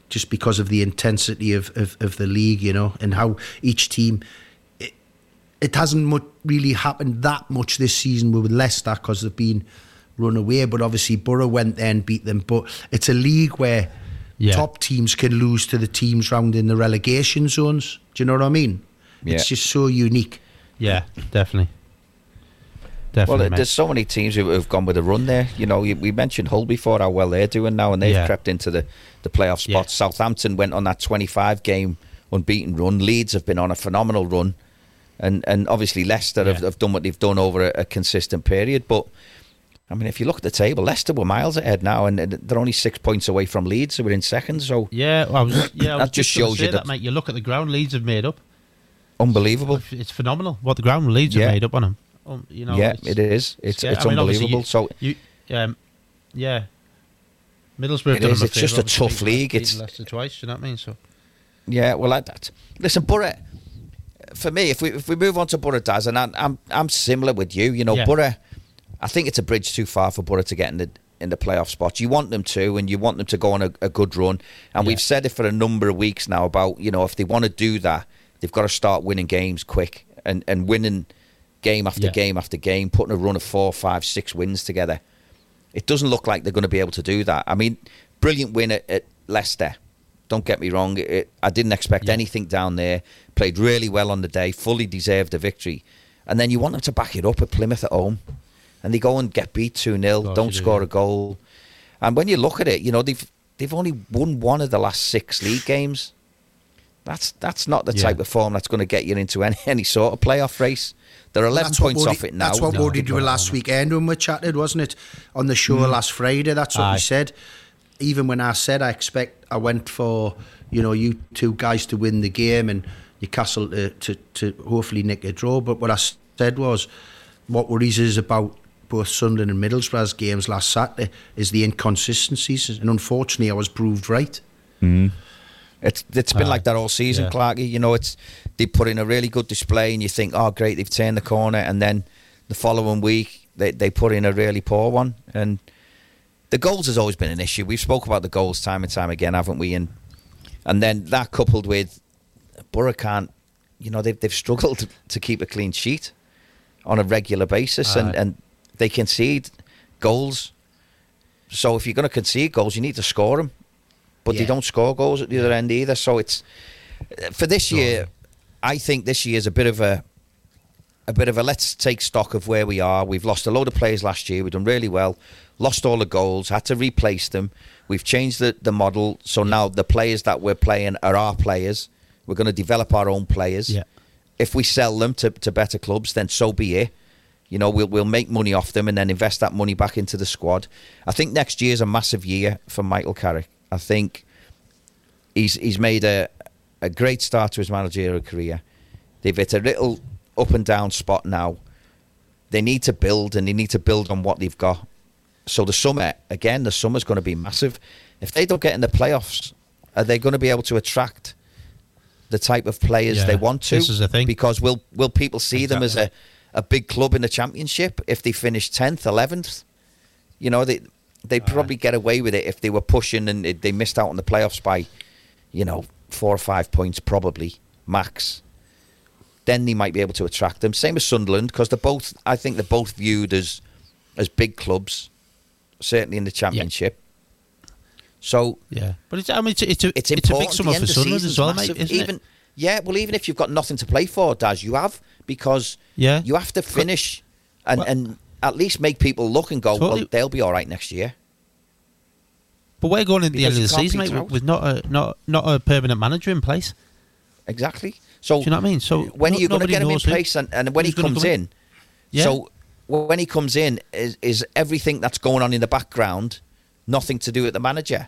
just because of the intensity of, of, of the league, you know, and how each team. It, it hasn't much, really happened that much this season with Leicester because they've been run away, but obviously Boro went there and beat them. But it's a league where Yeah. top teams can lose to the teams round in the relegation zones. Do you know what I mean? Yeah. It's just so unique. Yeah, definitely. Well, mate. there's so many teams who have gone with a run there. You know, we mentioned Hull before, how well they're doing now, and they've Yeah. crept into the, the playoff Yeah. spots. Southampton went on that 25 game unbeaten run. Leeds have been on a phenomenal run. And and obviously Leicester have, Yeah. have done what they've done over a, a consistent period. But, I mean, if you look at the table, Leicester were miles ahead now, and they're only six points away from Leeds, who are in second. So, Yeah, well, I was, yeah, That just gonna shows you that, that- mate. You look at the ground Leeds have made up. unbelievable. It's phenomenal what the ground Leeds Yeah. have made up on them. Um, you know, yeah, it's, it is. It's, it's I mean, unbelievable. You, so, you, um, yeah, Middlesbrough. It is, it's just a tough league, it's- Leicester twice. You know what I mean? So Yeah, well, I, that, listen, Boro. For me, if we if we move on to Boro, Daz, and I, I'm I'm similar with you. You know, Yeah. Boro. I think it's a bridge too far for Boro to get in the in the playoff spots. You want them to, and you want them to go on a, a good run. And Yeah. we've said it for a number of weeks now about you know if they want to do that, they've got to start winning games quick and and winning game after Yeah. game after game, putting a run of four, five, six wins together. It doesn't look like they're going to be able to do that. I mean, brilliant win at, at Leicester. Don't get me wrong. It, I didn't expect anything down there. Played really well on the day. Fully deserved a victory. And then you want them to back it up at Plymouth at home, and they go and get beat two 0 Don't you do, score yeah. a goal. And when you look at it, you know they've they've only won one of the last six league games. That's that's not the Yeah. type of form that's going to get you into any any sort of playoff race. They're 11 That's what points Woody- off it now. That's what No, Woody good did one, last Arnold. weekend when we chatted, wasn't it? On the show mm. last Friday. That's what Aye. we said. Even when I said I expect, I went for you know you two guys to win the game and Newcastle to to, to hopefully nick a draw. But what I said was, what worries us about both Sunderland and Middlesbrough's games last Saturday is the inconsistencies, and unfortunately, I was proved right. Mm. It's it's been like that all season, Yeah. Clarky. You know, it's they put in a really good display, and you think, oh, great, they've turned the corner, and then the following week they they put in a really poor one, and the goals has always been an issue. We've spoke about the goals time and time again, haven't we? And and then that coupled with Boro can't, you know, they've they've struggled to, keep a clean sheet on a regular basis, and and they concede goals. So if you're going to concede goals, you need to score them but they don't score goals at the other end either. So it's for this year. I think this year is a bit of a a bit of a let's take stock of where we are. We've lost a load of players last year. We've done really well. Lost all the goals. Had to replace them. We've changed the the model. So now the players that we're playing are our players. We're going to develop our own players. Yeah. If we sell them to, to better clubs, then so be it. You know, we'll we'll make money off them and then invest that money back into the squad. I think next year is a massive year for Michael Carrick. I think he's he's made a a great start to his managerial career. They've hit a little up and down spot now. They need to build and they need to build on what they've got. So the summer again, the summer's going to be massive. If they don't get in the playoffs, are they going to be able to attract the type of players Yeah, they want to? this is the thing. Because will will people see them as a, Exactly. A big club in the championship if they finish tenth, eleventh? You know, they they'd probably get away with it if they were pushing and they- missed out on the playoffs by, you know, four or five points probably max. Then they might be able to attract them. Same as Sunderland because they're both. I think they're both viewed as as big clubs, certainly in the championship. So Yeah, but it's, I mean, it's, it's, a, it's it's, a big important. summer for Sunderland as well, mate, isn't even, it? Yeah, well, even if you've got nothing to play for, Daz, you have because Yeah. you have to finish and, Well- and at least make people look and go, Totally. well, they'll be all right next year. But we're going into the end of the season, mate, out. with, not a not not a permanent manager in place. Exactly. So Do you know what I mean? So when no- are you going to get him in place? And, and when he comes come in, Yeah. so when he comes in, is, is everything that's going on in the background nothing to do with the manager?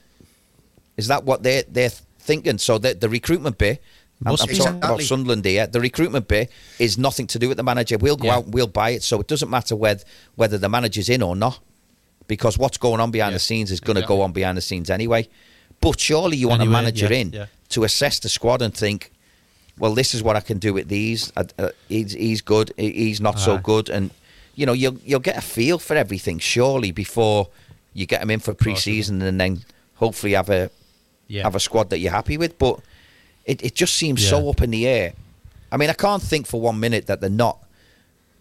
Is that what they're they're thinking? So the the recruitment bit. I'm, Must I'm talking about Sunderland here. The recruitment bit is nothing to do with the manager. We'll go Yeah. out, and we'll buy it. So it doesn't matter whether whether the manager's in or not, because what's going on behind Yeah, the scenes is going to exactly. go on behind the scenes anyway. But surely you want Anyway, a manager yeah, in to assess the squad and think, well, this is what I can do with these. Uh, uh, he's, he's good. He's not so Aye. good, and you know you'll you'll get a feel for everything surely before you get him in for pre-season and then hopefully have a Yeah. have a squad that you're happy with. But it, it just seems Yeah. so up in the air. I mean, I can't think for one minute that they're not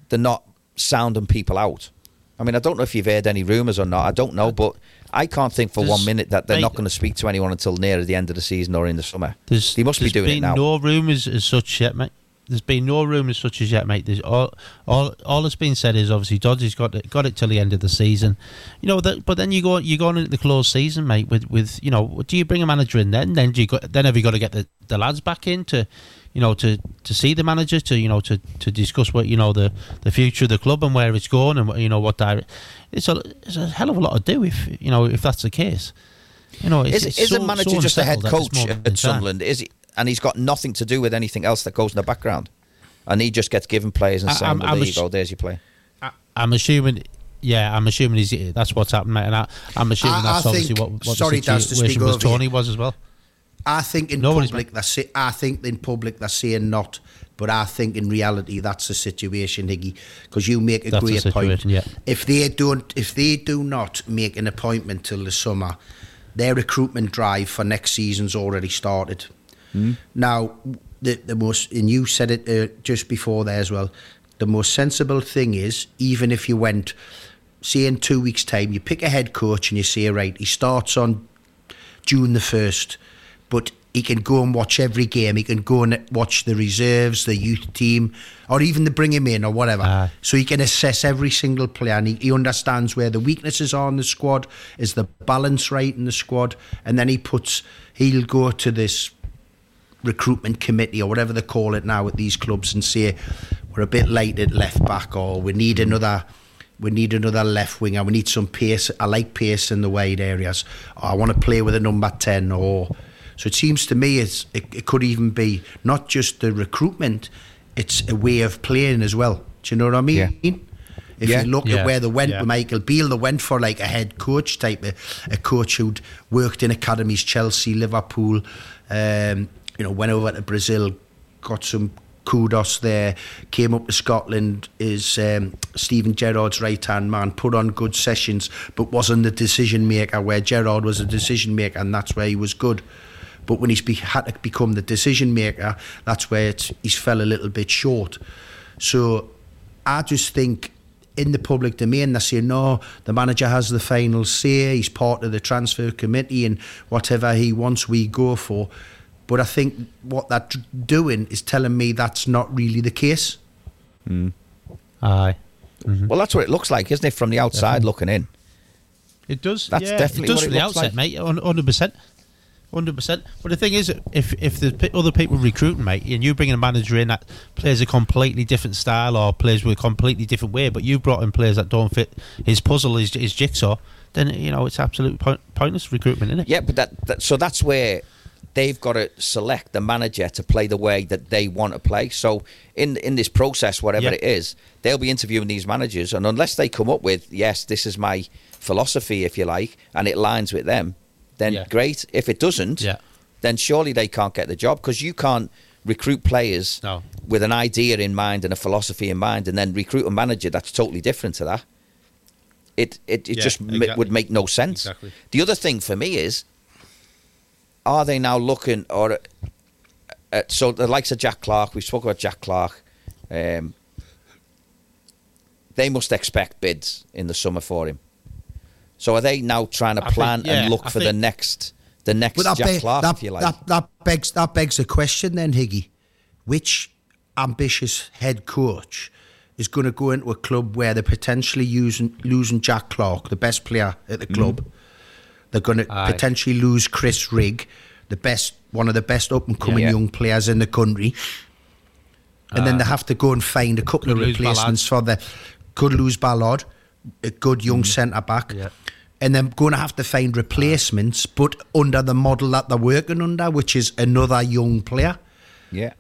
they're not sounding people out. I mean, I don't know if you've heard any rumours or not. I don't know, but I can't think for one minute that they're not going to speak to anyone until near the end of the season or in the summer. There's, they must be doing it now. no rumours as such yet, mate. There's been no rumours such as yet, mate. There's all, all, all that's been said is obviously Doddsy's got it, got it till the end of the season, you know. That, but then you go, you go into the closed season, mate. With, with you know, do you bring a manager in then? Then do you then have you got to get the, the lads back in to, you know, to, to see the manager, to you know, to, to discuss what you know the, the future of the club and where it's going and you know what direct. It's a it's a hell of a lot to do if you know if that's the case. You know, it's, Is, it's is so, a manager so just a head unsettled at this coach in at time. Sunderland? Is he? And he's got nothing to do with anything else that goes in the background, and he just gets given players and I- saying, I'm- "Well, I'm there a you go, there's your play." I'm assuming, yeah, I'm assuming he's, that's what's happened, mate. And I, I'm assuming I- that's I obviously think- what, what sorry, the Daz, to situation speak was over. Tony was as well. I think in Nobody's public they're say, I think in public they're saying not, but I think in reality that's the situation, Higgy. Because you make a That's the great point. yeah. If they don't, if they do not make an appointment till the summer, their recruitment drive for next season's already started. Now, the the most, and you said it uh, just before there as well. The most sensible thing is, even if you went say in two weeks' time, you pick a head coach and you say, right, he starts on June the 1st, but he can go and watch every game. He can go and watch the reserves, the youth team, or even the bring him in or whatever. Aye. So he can assess every single player and he, he understands where the weaknesses are in the squad, is the balance right in the squad, and then he puts, he'll go to this recruitment committee or whatever they call it now at these clubs and say we're a bit late at left back or we need another we need another left winger we need some pace I like pace in the wide areas or I want to play with a number 10 or so it seems to me it's it, it could even be not just the recruitment it's a way of playing as well do you know what I mean Yeah. if Yeah. you look Yeah. at where they went Yeah. with Michael Beale, they went for like a head coach type, of, a coach who'd worked in academies, Chelsea, Liverpool, um, you know, went over to Brazil, got some kudos there, came up to Scotland, is um, Steven Gerrard's right hand man, put on good sessions, but wasn't the decision maker where Gerrard was a decision maker, and that's where he was good. But when he's be, had to become the decision maker, that's where it's, he's fell a little bit short. So I just think in the public domain they say no, the manager has the final say, he's part of the transfer committee and whatever he wants we go for. But I think what they're doing is telling me that's not really the case. Hmm. Aye. Mm-hmm. Well, that's what it looks like, isn't it, from the outside looking in? It does. That's yeah, definitely it does what it from the looks outset, like. mate. Hundred percent, hundred percent. But the thing is, if if there's pe- other people recruiting, mate, and you bringing a manager in that plays a completely different style or plays with a completely different way, but you brought in players that don't fit his puzzle, his, his jigsaw, then you know it's absolute point, pointless recruitment, isn't it? Yeah, but that, that so that's where they've got to select the manager to play the way that they want to play. So in in this process, whatever Yeah. it is, they'll be interviewing these managers, and unless they come up with yes, this is my philosophy, if you like, and it lines with them, then Yeah. great. If it doesn't, Yeah. then surely they can't get the job because you can't recruit players No. with an idea in mind and a philosophy in mind, and then recruit a manager that's totally different to that. It it, it Yeah, just m- would make no sense. Exactly. The other thing for me is, are they now looking or at so the likes of Jack Clarke? We spoke about Jack Clarke. Um, they must expect bids in the summer for him. So are they now trying to I think- plan yeah, and look I for the next the next Jack be- Clarke, that, if you like? that, that begs that begs the question then, Higgy. Which ambitious head coach is going to go into a club where they're potentially using losing Jack Clarke, the best player at the mm-hmm. club? They're going to Aye. potentially lose Chris Rigg, the best one of the best up and coming Yeah. young players in the country. And then they uh, have to go and find a couple Could of replacements for the could lose Ballard, a good young centre back. Mm. Yeah. And then going to have to find replacements, but under the model that they're working under, which is another young player. yeah.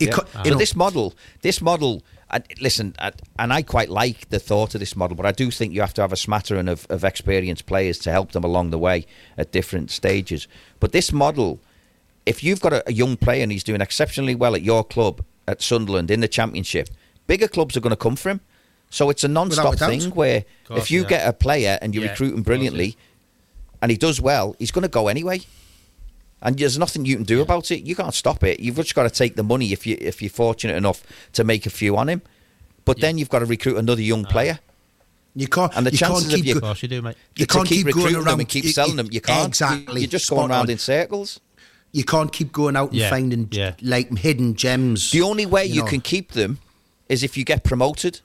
You Yeah. co- you So know, this model, this model, I, listen, I, and I quite like the thought of this model, but I do think you have to have a smattering of, of experienced players to help them along the way at different stages. But this model, if you've got a, a young player and he's doing exceptionally well at your club at Sunderland in the Championship, bigger clubs are going to come for him. So it's a non-stop Without a doubt. thing where course, if you yeah. get a player and you Yeah, recruit him of course, brilliantly, and he does well, he's going to go anyway. And there's nothing you can do about it. You can't stop it. You've just got to take the money if you if you're fortunate enough to make a few on him. But then you've got to recruit another young ah. player. you can't. and the you chances can't of keep you- go- Of course you do, mate. You to can't keep, keep going recruiting them around- and keep you- selling you- them. You can't. exactly. You, are just Spot going around on. in circles. you can't keep going out and Yeah, finding yeah. like hidden gems. The only way you, know. can keep them is if you get promoted,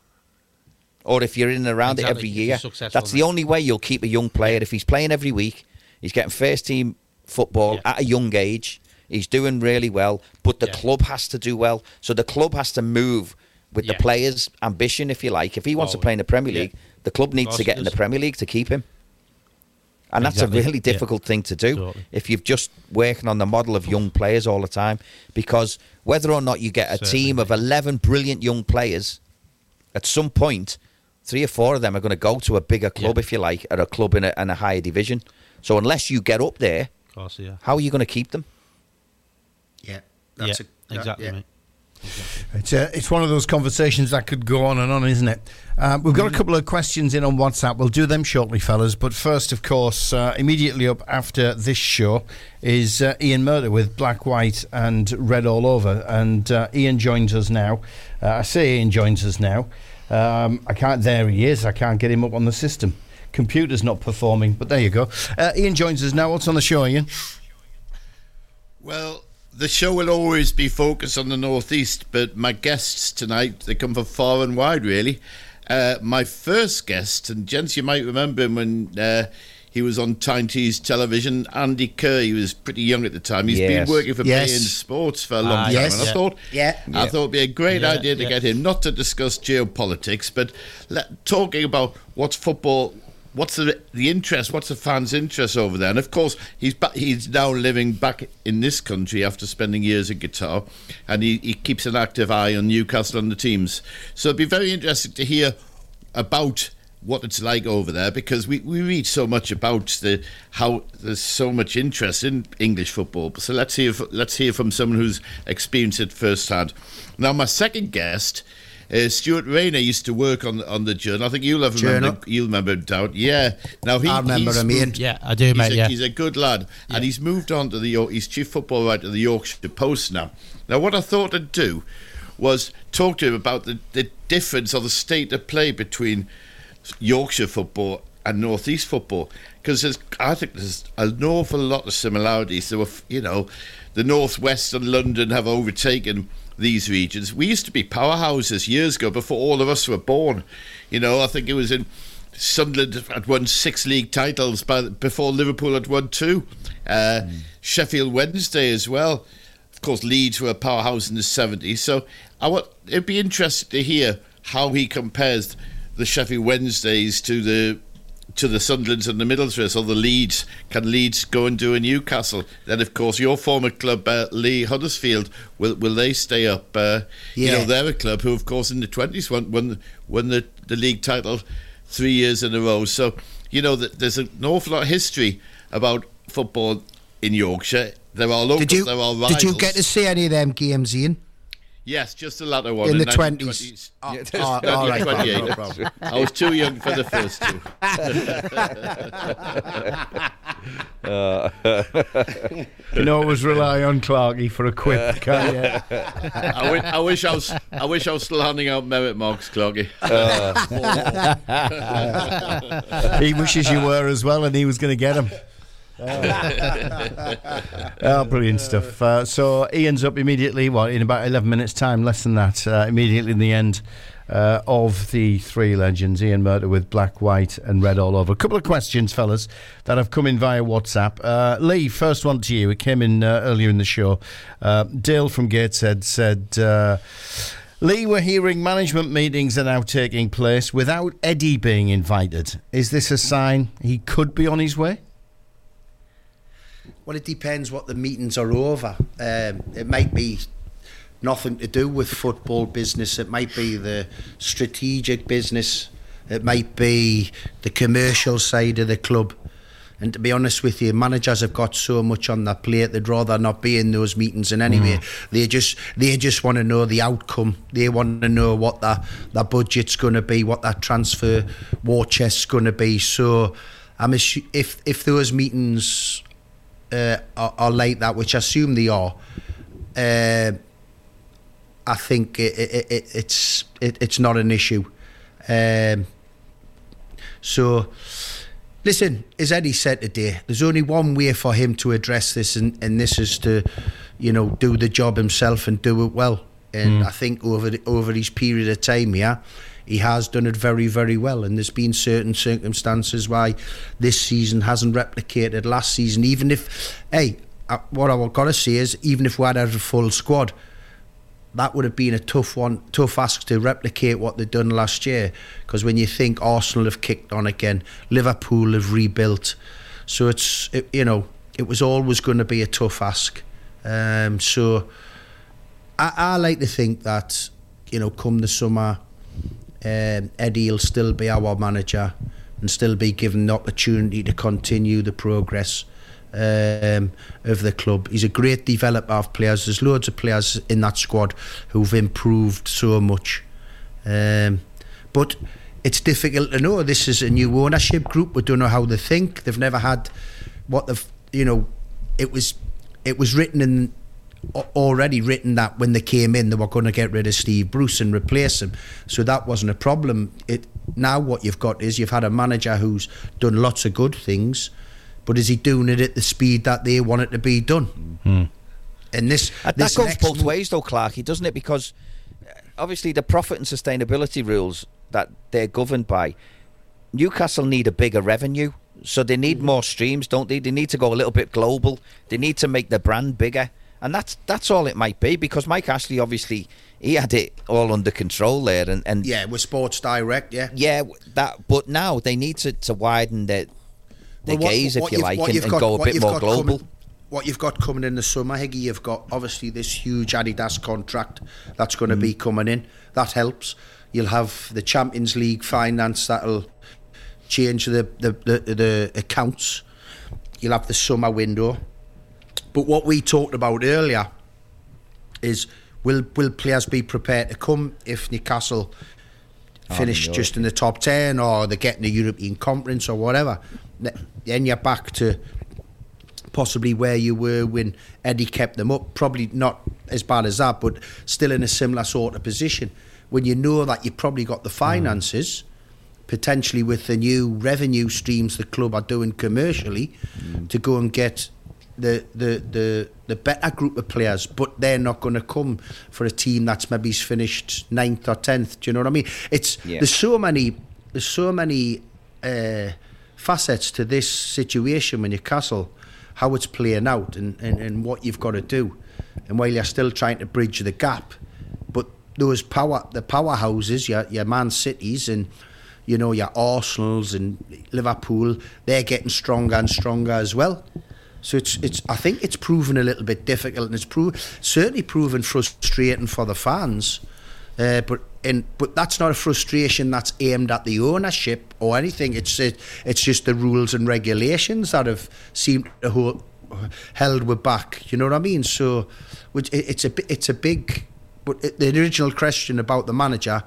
or if you're in and around it every year. That's the only way you'll keep a young player. If he's playing every week, he's getting first team football Yeah. at a young age. He's doing really well, but the Yeah. club has to do well. So the club has to move with the player's ambition, if you like. If he wants to play in the Premier Yeah. League, the club needs to get in the. Premier League to keep him. And that's Exactly, a really yeah. difficult thing to do Totally. if you've just working on the model of young players all the time. Because whether or not you get a Certainly, team of 11 brilliant young players, at some point, three or four of them are going to go to a bigger club, Yeah. if you like, or a club in a, in a higher division. So unless you get up there, Of course, yeah. how are you going to keep them? yeah, yeah, that's a, that- exactly, yeah. mate. It's, uh, it's one of those conversations that could go on and on, isn't it? Uh, we've got a couple of questions in on WhatsApp. We'll do them shortly, fellas. But first, of course, uh, immediately up after this show is uh, Ian Murder with Black, White, and Red All Over. And uh, Ian joins us now. Uh, I say Ian joins us now. Um, I can't. There he is. I can't get him up on the system. Computer's not performing, but there you go. Uh, Ian joins us now. What's on the show, Ian? Well, the show will always be focused on the northeast, but my guests tonight they come from far and wide, really. Uh, my first guest, and gents, you might remember him when uh, he was on Tyne Tees television. Andy Kerr, he was pretty young at the time. He's Yes. been working for Yes. beIN Sports for a long Ah, time, yes. and I Yeah. thought, Yeah. I thought it'd be a great Yeah, idea to yeah. get him, not to discuss geopolitics, but let, talking about what's football. What's the the interest? What's the fans' interest over there? And of course, he's ba- he's now living back in this country after spending years in Qatar, and he, he keeps an active eye on Newcastle and the teams. So it'd be very interesting to hear about what it's like over there because we, we read so much about the how there's so much interest in English football. So let's hear let's hear from someone who's experienced it firsthand. Now, my second guest. Uh, Stuart Rayner used to work on on the journal. I think you'll have remember. Journal. You'll remember him, Doubt. Yeah. Now he. I remember he's him, Ian. moved- Yeah, I do, he's mate. a, yeah. he's a good lad, and he's moved on to the York. He's chief football writer of the Yorkshire Post now. Now, what I thought I'd do was talk to him about the, the difference or the state of play between Yorkshire football and North East football because I think there's an awful lot of similarities. There were, you know, the North West and London have overtaken these regions. We used to be powerhouses years ago before all of us were born. You know, I think it was in Sunderland had won six league titles by, before Liverpool had won two. Uh, Sheffield Wednesday as well. Of course, Leeds were a powerhouse in the 70s. So I want, it'd be interesting to hear how he compares the Sheffield Wednesdays to the to the Sunderlands and the Middlesbroughs or the Leeds. Can Leeds go and do a Newcastle? Then, of course, your former club, uh, Lee Huddersfield, will will they stay up? Uh, You know, they're a club who, of course, in the twenties won won, won the, the league title three years in a row. So you know that there's an awful lot of history about football in Yorkshire. There are locals, Did you there are rivals. did you get to see any of them games, Ian? Yes, just the latter one In the 1920s. 20s? Oh, Just oh, all right, 1928. no problem. I was too young for the first two. You know, always rely on Clarky for a quip, can't you? I, wish I was. I wish I was still handing out merit marks, Cloggy. he wishes you were as well, and he was going to get him. Oh, brilliant stuff. Uh, so Ian's up immediately, well, in about 11 minutes' time, less than that, uh, immediately in the end uh, of the three legends. Ian Murder with black, white, and red all over. A couple of questions, fellas, that have come in via WhatsApp. Uh, Lee, first one to you. It came in uh, earlier in the show. Uh, Dale from Gateshead said. Lee, we're hearing management meetings are now taking place without Eddie being invited. Is this a sign he could be on his way? Well, it depends what the meetings are over. Um, it might be nothing to do with football business. It might be the strategic business. It might be the commercial side of the club. And to be honest with you, managers have got so much on their plate they'd rather not be in those meetings. And anyway, they just they just want to know the outcome. They want to know what their their budget's going to be, what that transfer war chest's going to be. So, I'm assu- if if those meetings uh, are, are like that, which I assume they are, uh, I think it, it, it, it's it, it's not an issue. Um, so, listen, as Eddie said today, there's only one way for him to address this, and, and this is to, you know, do the job himself and do it well. And I think over the, over his period of time, yeah, he has done it very, very well. And there's been certain circumstances why this season hasn't replicated last season. Even if, hey, uh, what I've got to say is, even if we had a full squad, that would have been a tough one, tough ask to replicate what they'd done last year. Because when you think Arsenal have kicked on again, Liverpool have rebuilt, so it's it, you know it was always going to be a tough ask. Um, so I, I like to think that you know come the summer, um, Eddie will still be our manager and still be given the opportunity to continue the progress um, of the club. He's a great developer of players. There's loads of players in that squad who've improved so much. Um, but it's difficult to know. This is a new ownership group. We don't know how they think. They've never had what they've, you know, it was, it was written in already written that when they came in, they were going to get rid of Steve Bruce and replace him. So that wasn't a problem. It now what you've got is you've had a manager who's done lots of good things, but is he doing it at the speed that they want it to be done? And this, that this goes both move- ways, though, Clarky, doesn't it? Because uh, obviously the profit and sustainability rules that they're governed by, Newcastle need a bigger revenue, so they need more streams, don't they? They need to go a little bit global. They need to make the brand bigger, and that's that's all it might be. Because Mike Ashley, obviously, he had it all under control there, and, and Yeah, with Sports Direct, yeah. yeah, that. But now they need to, to widen their their Well, what- gaze, what if you like, and, and got- go a what bit you've more got global. coming- what you've got coming in the summer, Higgy, you've got obviously this huge Adidas contract that's going to be mm. coming in. That helps. You'll have the Champions League finance that'll change the, the, the, the accounts. You'll have the summer window. But what we talked about earlier is will will players be prepared to come if Newcastle finish Europe. just in the top 10 or they get in the European Conference or whatever? Then you're back to possibly where you were when Eddie kept them up. Probably not as bad as that, but still in a similar sort of position. When you know that you've probably got the finances, potentially with the new revenue streams the club are doing commercially, to go and get the, the the the better group of players, but they're not going to come for a team that's maybe finished ninth or tenth. Do you know what I mean? It's Yeah. there's so many there's so many uh, facets to this situation when Newcastle, how it's playing out and, and, and what you've got to do, and while you're still trying to bridge the gap, but those power the powerhouses, your your Man Cities and you know your Arsenals and Liverpool, they're getting stronger and stronger as well. So it's it's I think it's proven a little bit difficult and it's pro- certainly proven frustrating for the fans. Uh, but and but that's not a frustration that's aimed at the ownership or anything. It's it, it's just the rules and regulations that have seemed to hold, held we back. You know what I mean? So, it, it's a it's a big. But the original question about the manager,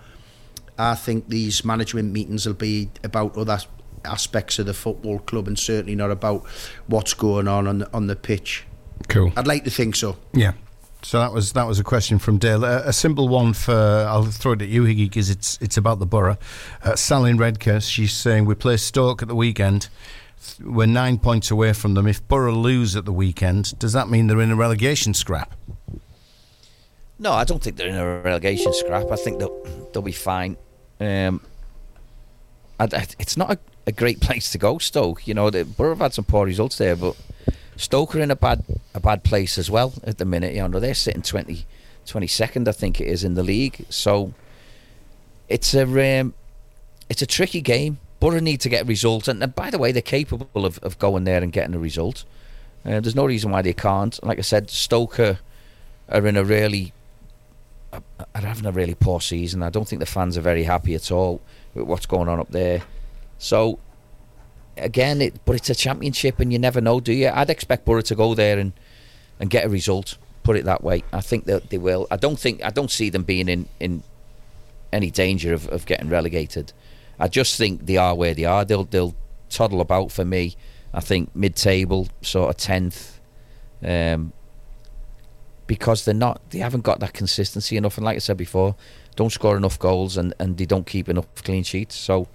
I think these management meetings will be about other aspects of the football club and certainly not about what's going on on the, on the pitch. Cool. I'd like to think so. Yeah. So that was that was a question from Dale. A, a simple one for I'll throw it at you, Higgy, because it's it's about the Boro. Uh, Sally in Redcurse, she's saying we play Stoke at the weekend. We're nine points away from them. If Boro lose at the weekend, does that mean they're in a relegation scrap? No, I don't think they're in a relegation scrap. I think they'll they'll be fine. Um, I, I- it's not a, a great place to go, Stoke. You know, the Boro have had some poor results there, but Stoke are in a bad a bad place as well at the minute. You know, they're sitting 20, 22nd, I think it is, in the league. So it's a um, it's a tricky game. Boro need to get results, and, and by the way, they're capable of, of going there and getting a result. Uh, there's no reason why they can't. Like I said, Stoke are, are in a really are having a really poor season. I don't think the fans are very happy at all with what's going on up there. So again, it but it's a championship, and you never know, do you? I'd expect Boro to go there and and get a result. Put it that way. I think that they will. I don't think I don't see them being in in any danger of, of getting relegated. I just think they are where they are. They'll they'll toddle about for me. I think mid-table, sort of tenth, um, because they're not. They haven't got that consistency enough. And like I said before, don't score enough goals and, and they don't keep enough clean sheets. So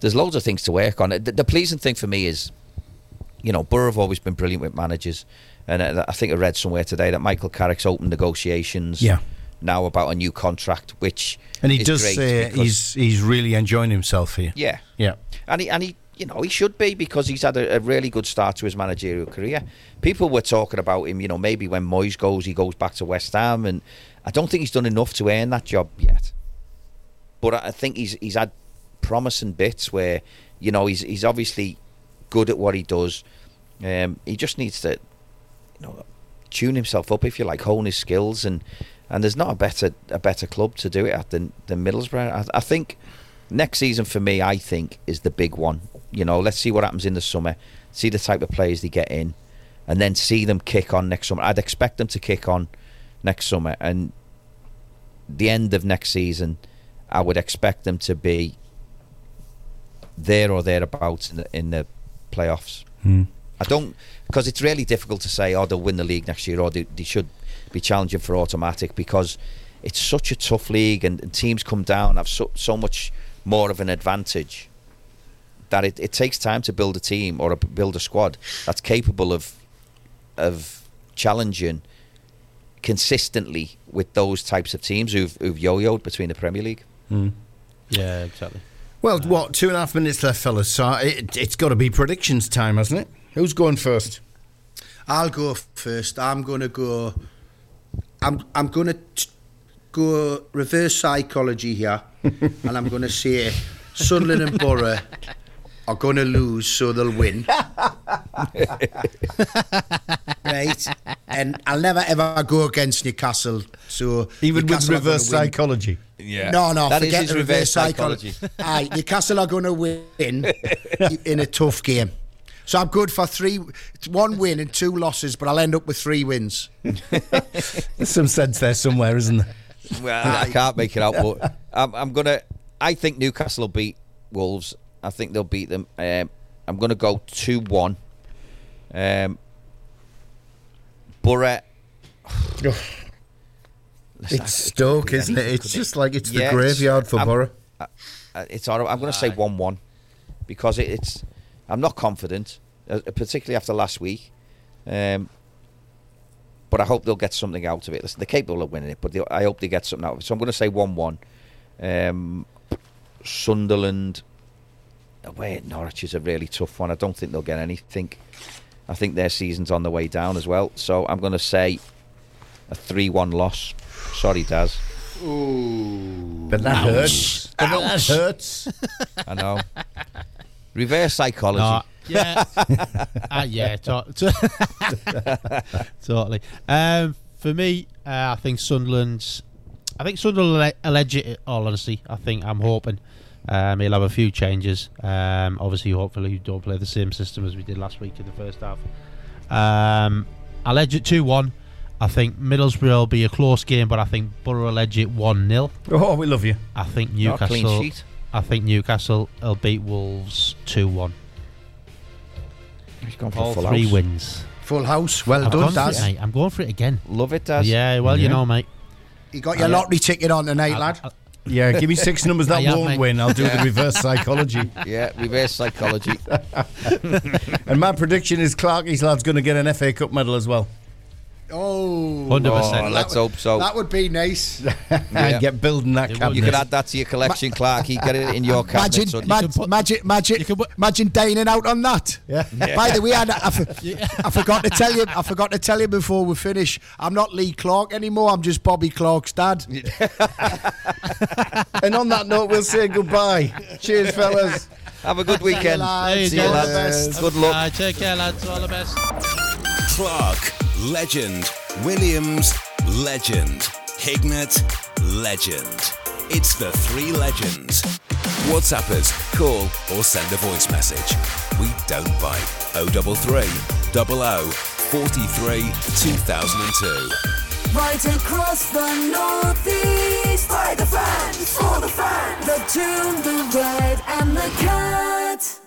there's loads of things to work on. The, the pleasing thing for me is, you know, Boro have always been brilliant with managers, and uh, I think I read somewhere today that Michael Carrick's opened negotiations. Yeah. Now about a new contract, which And he is does say he's he's really enjoying himself here. yeah, Yeah. and he and he you know he should be because he's had a, a really good start to his managerial career. People were talking about him, you know, maybe when Moyes goes, he goes back to West Ham, and I don't think he's done enough to earn that job yet. But I I think he's he's had promising bits where you know he's he's obviously good at what he does. Um, he just needs to, you know, tune himself up if you like, hone his skills, and and there's not a better a better club to do it at than than Middlesbrough. I, I think next season for me, I think is the big one. You know, let's see what happens in the summer, see the type of players they get in, and then see them kick on next summer. I'd expect them to kick on next summer, and the end of next season, I would expect them to be there or thereabouts in the in the playoffs. Hmm. I don't because it's really difficult to say, oh, they'll win the league next year, or they, they should be challenging for automatic because it's such a tough league, and, and teams come down and have so, so much more of an advantage that it, it takes time to build a team or a, build a squad that's capable of of challenging consistently with those types of teams who've, who've yo-yoed between the Premier League. Yeah, exactly. Well, what? Two and a half minutes left, fellas. So it, it's got to be predictions time, hasn't it? Who's going first? I'll go first. I'm going to go. I'm I'm going to go reverse psychology here, and I'm going to say Sunderland and Boro are going to lose, so they'll win. right, and I'll never ever go against Newcastle. So Even with Newcastle are reverse psychology. Yeah. No, no, That is forget the reverse reverse psychology. Aye, Newcastle are going to win in a tough game. So I'm good for three, one win and two losses, but I'll end up with three wins. There's some sense there somewhere, isn't there? Well, I can't make it out, but I'm, I'm gonna. I think Newcastle will beat Wolves. I think they'll beat them. Um, I'm gonna go two one. Um, Boro. It's Stoke, isn't it? It's just like it's the Yeah, graveyard for I'm- Boro. uh, uh, it's horrible. I'm going to say one one because it, it's. I'm not confident, uh, particularly after last week. Um, but I hope they'll get something out of it. Listen, they're capable of winning it, but they, I hope they get something out of it. So I'm going to say one-one. Um, Sunderland away at Norwich is a really tough one. I don't think they'll get anything. I think their season's on the way down as well. So I'm going to say a three-one loss. Sorry, Daz. But that hurts. But that hurts. I know. Reverse psychology. No, yeah, uh, yeah, to- to- totally. Um, for me, uh, I think Sunderland's. I think Sunderland will allege it. All honesty, I think I'm hoping um, he'll have a few changes. Um, obviously, hopefully, we don't play the same system as we did last week in the first half. Um, I'll edge it two one. I think Middlesbrough will be a close game, but I think Boro will edge it one 0 Oh, we love you. I think Not a clean Newcastle. sheet. I think Newcastle will beat Wolves two one. He's gone for All full three house. wins. Full house. Well I've done, gone it, Daz. I'm going for it again. Love it, Daz. Yeah, well, you know, mate. You got your lottery ticket on tonight, lad. Yeah, give me six numbers that am, won't mate. win. I'll do the reverse psychology. Yeah, reverse psychology. And my prediction is Clarkie's lad's going to get an FA Cup medal as well. Oh, 100%. Oh, let's hope so. that would be nice. And get building that It cabinet. You could add that to your collection, Clark. Clarky. Get it in your cabinet. Imagine, son. ma- can put- magic, magic, you can put- imagine dining out on that. Yeah. By the way, I forgot to tell you. I forgot to tell you before we finish. I'm not Lee Clark anymore. I'm just Bobby Clark's dad. And on that note, we'll say goodbye. Cheers, fellas. Have a good weekend. lads. See you, lads. Good luck. Uh, take care, lads. All the best. Clark, legend. Williams, legend. Hignett, legend. It's the three legends. WhatsApp us, call, or send a voice message. We don't bite. 033 00 43 2002. Right across the northeast. By the fans, for the fans. The tune, the red, and the cat.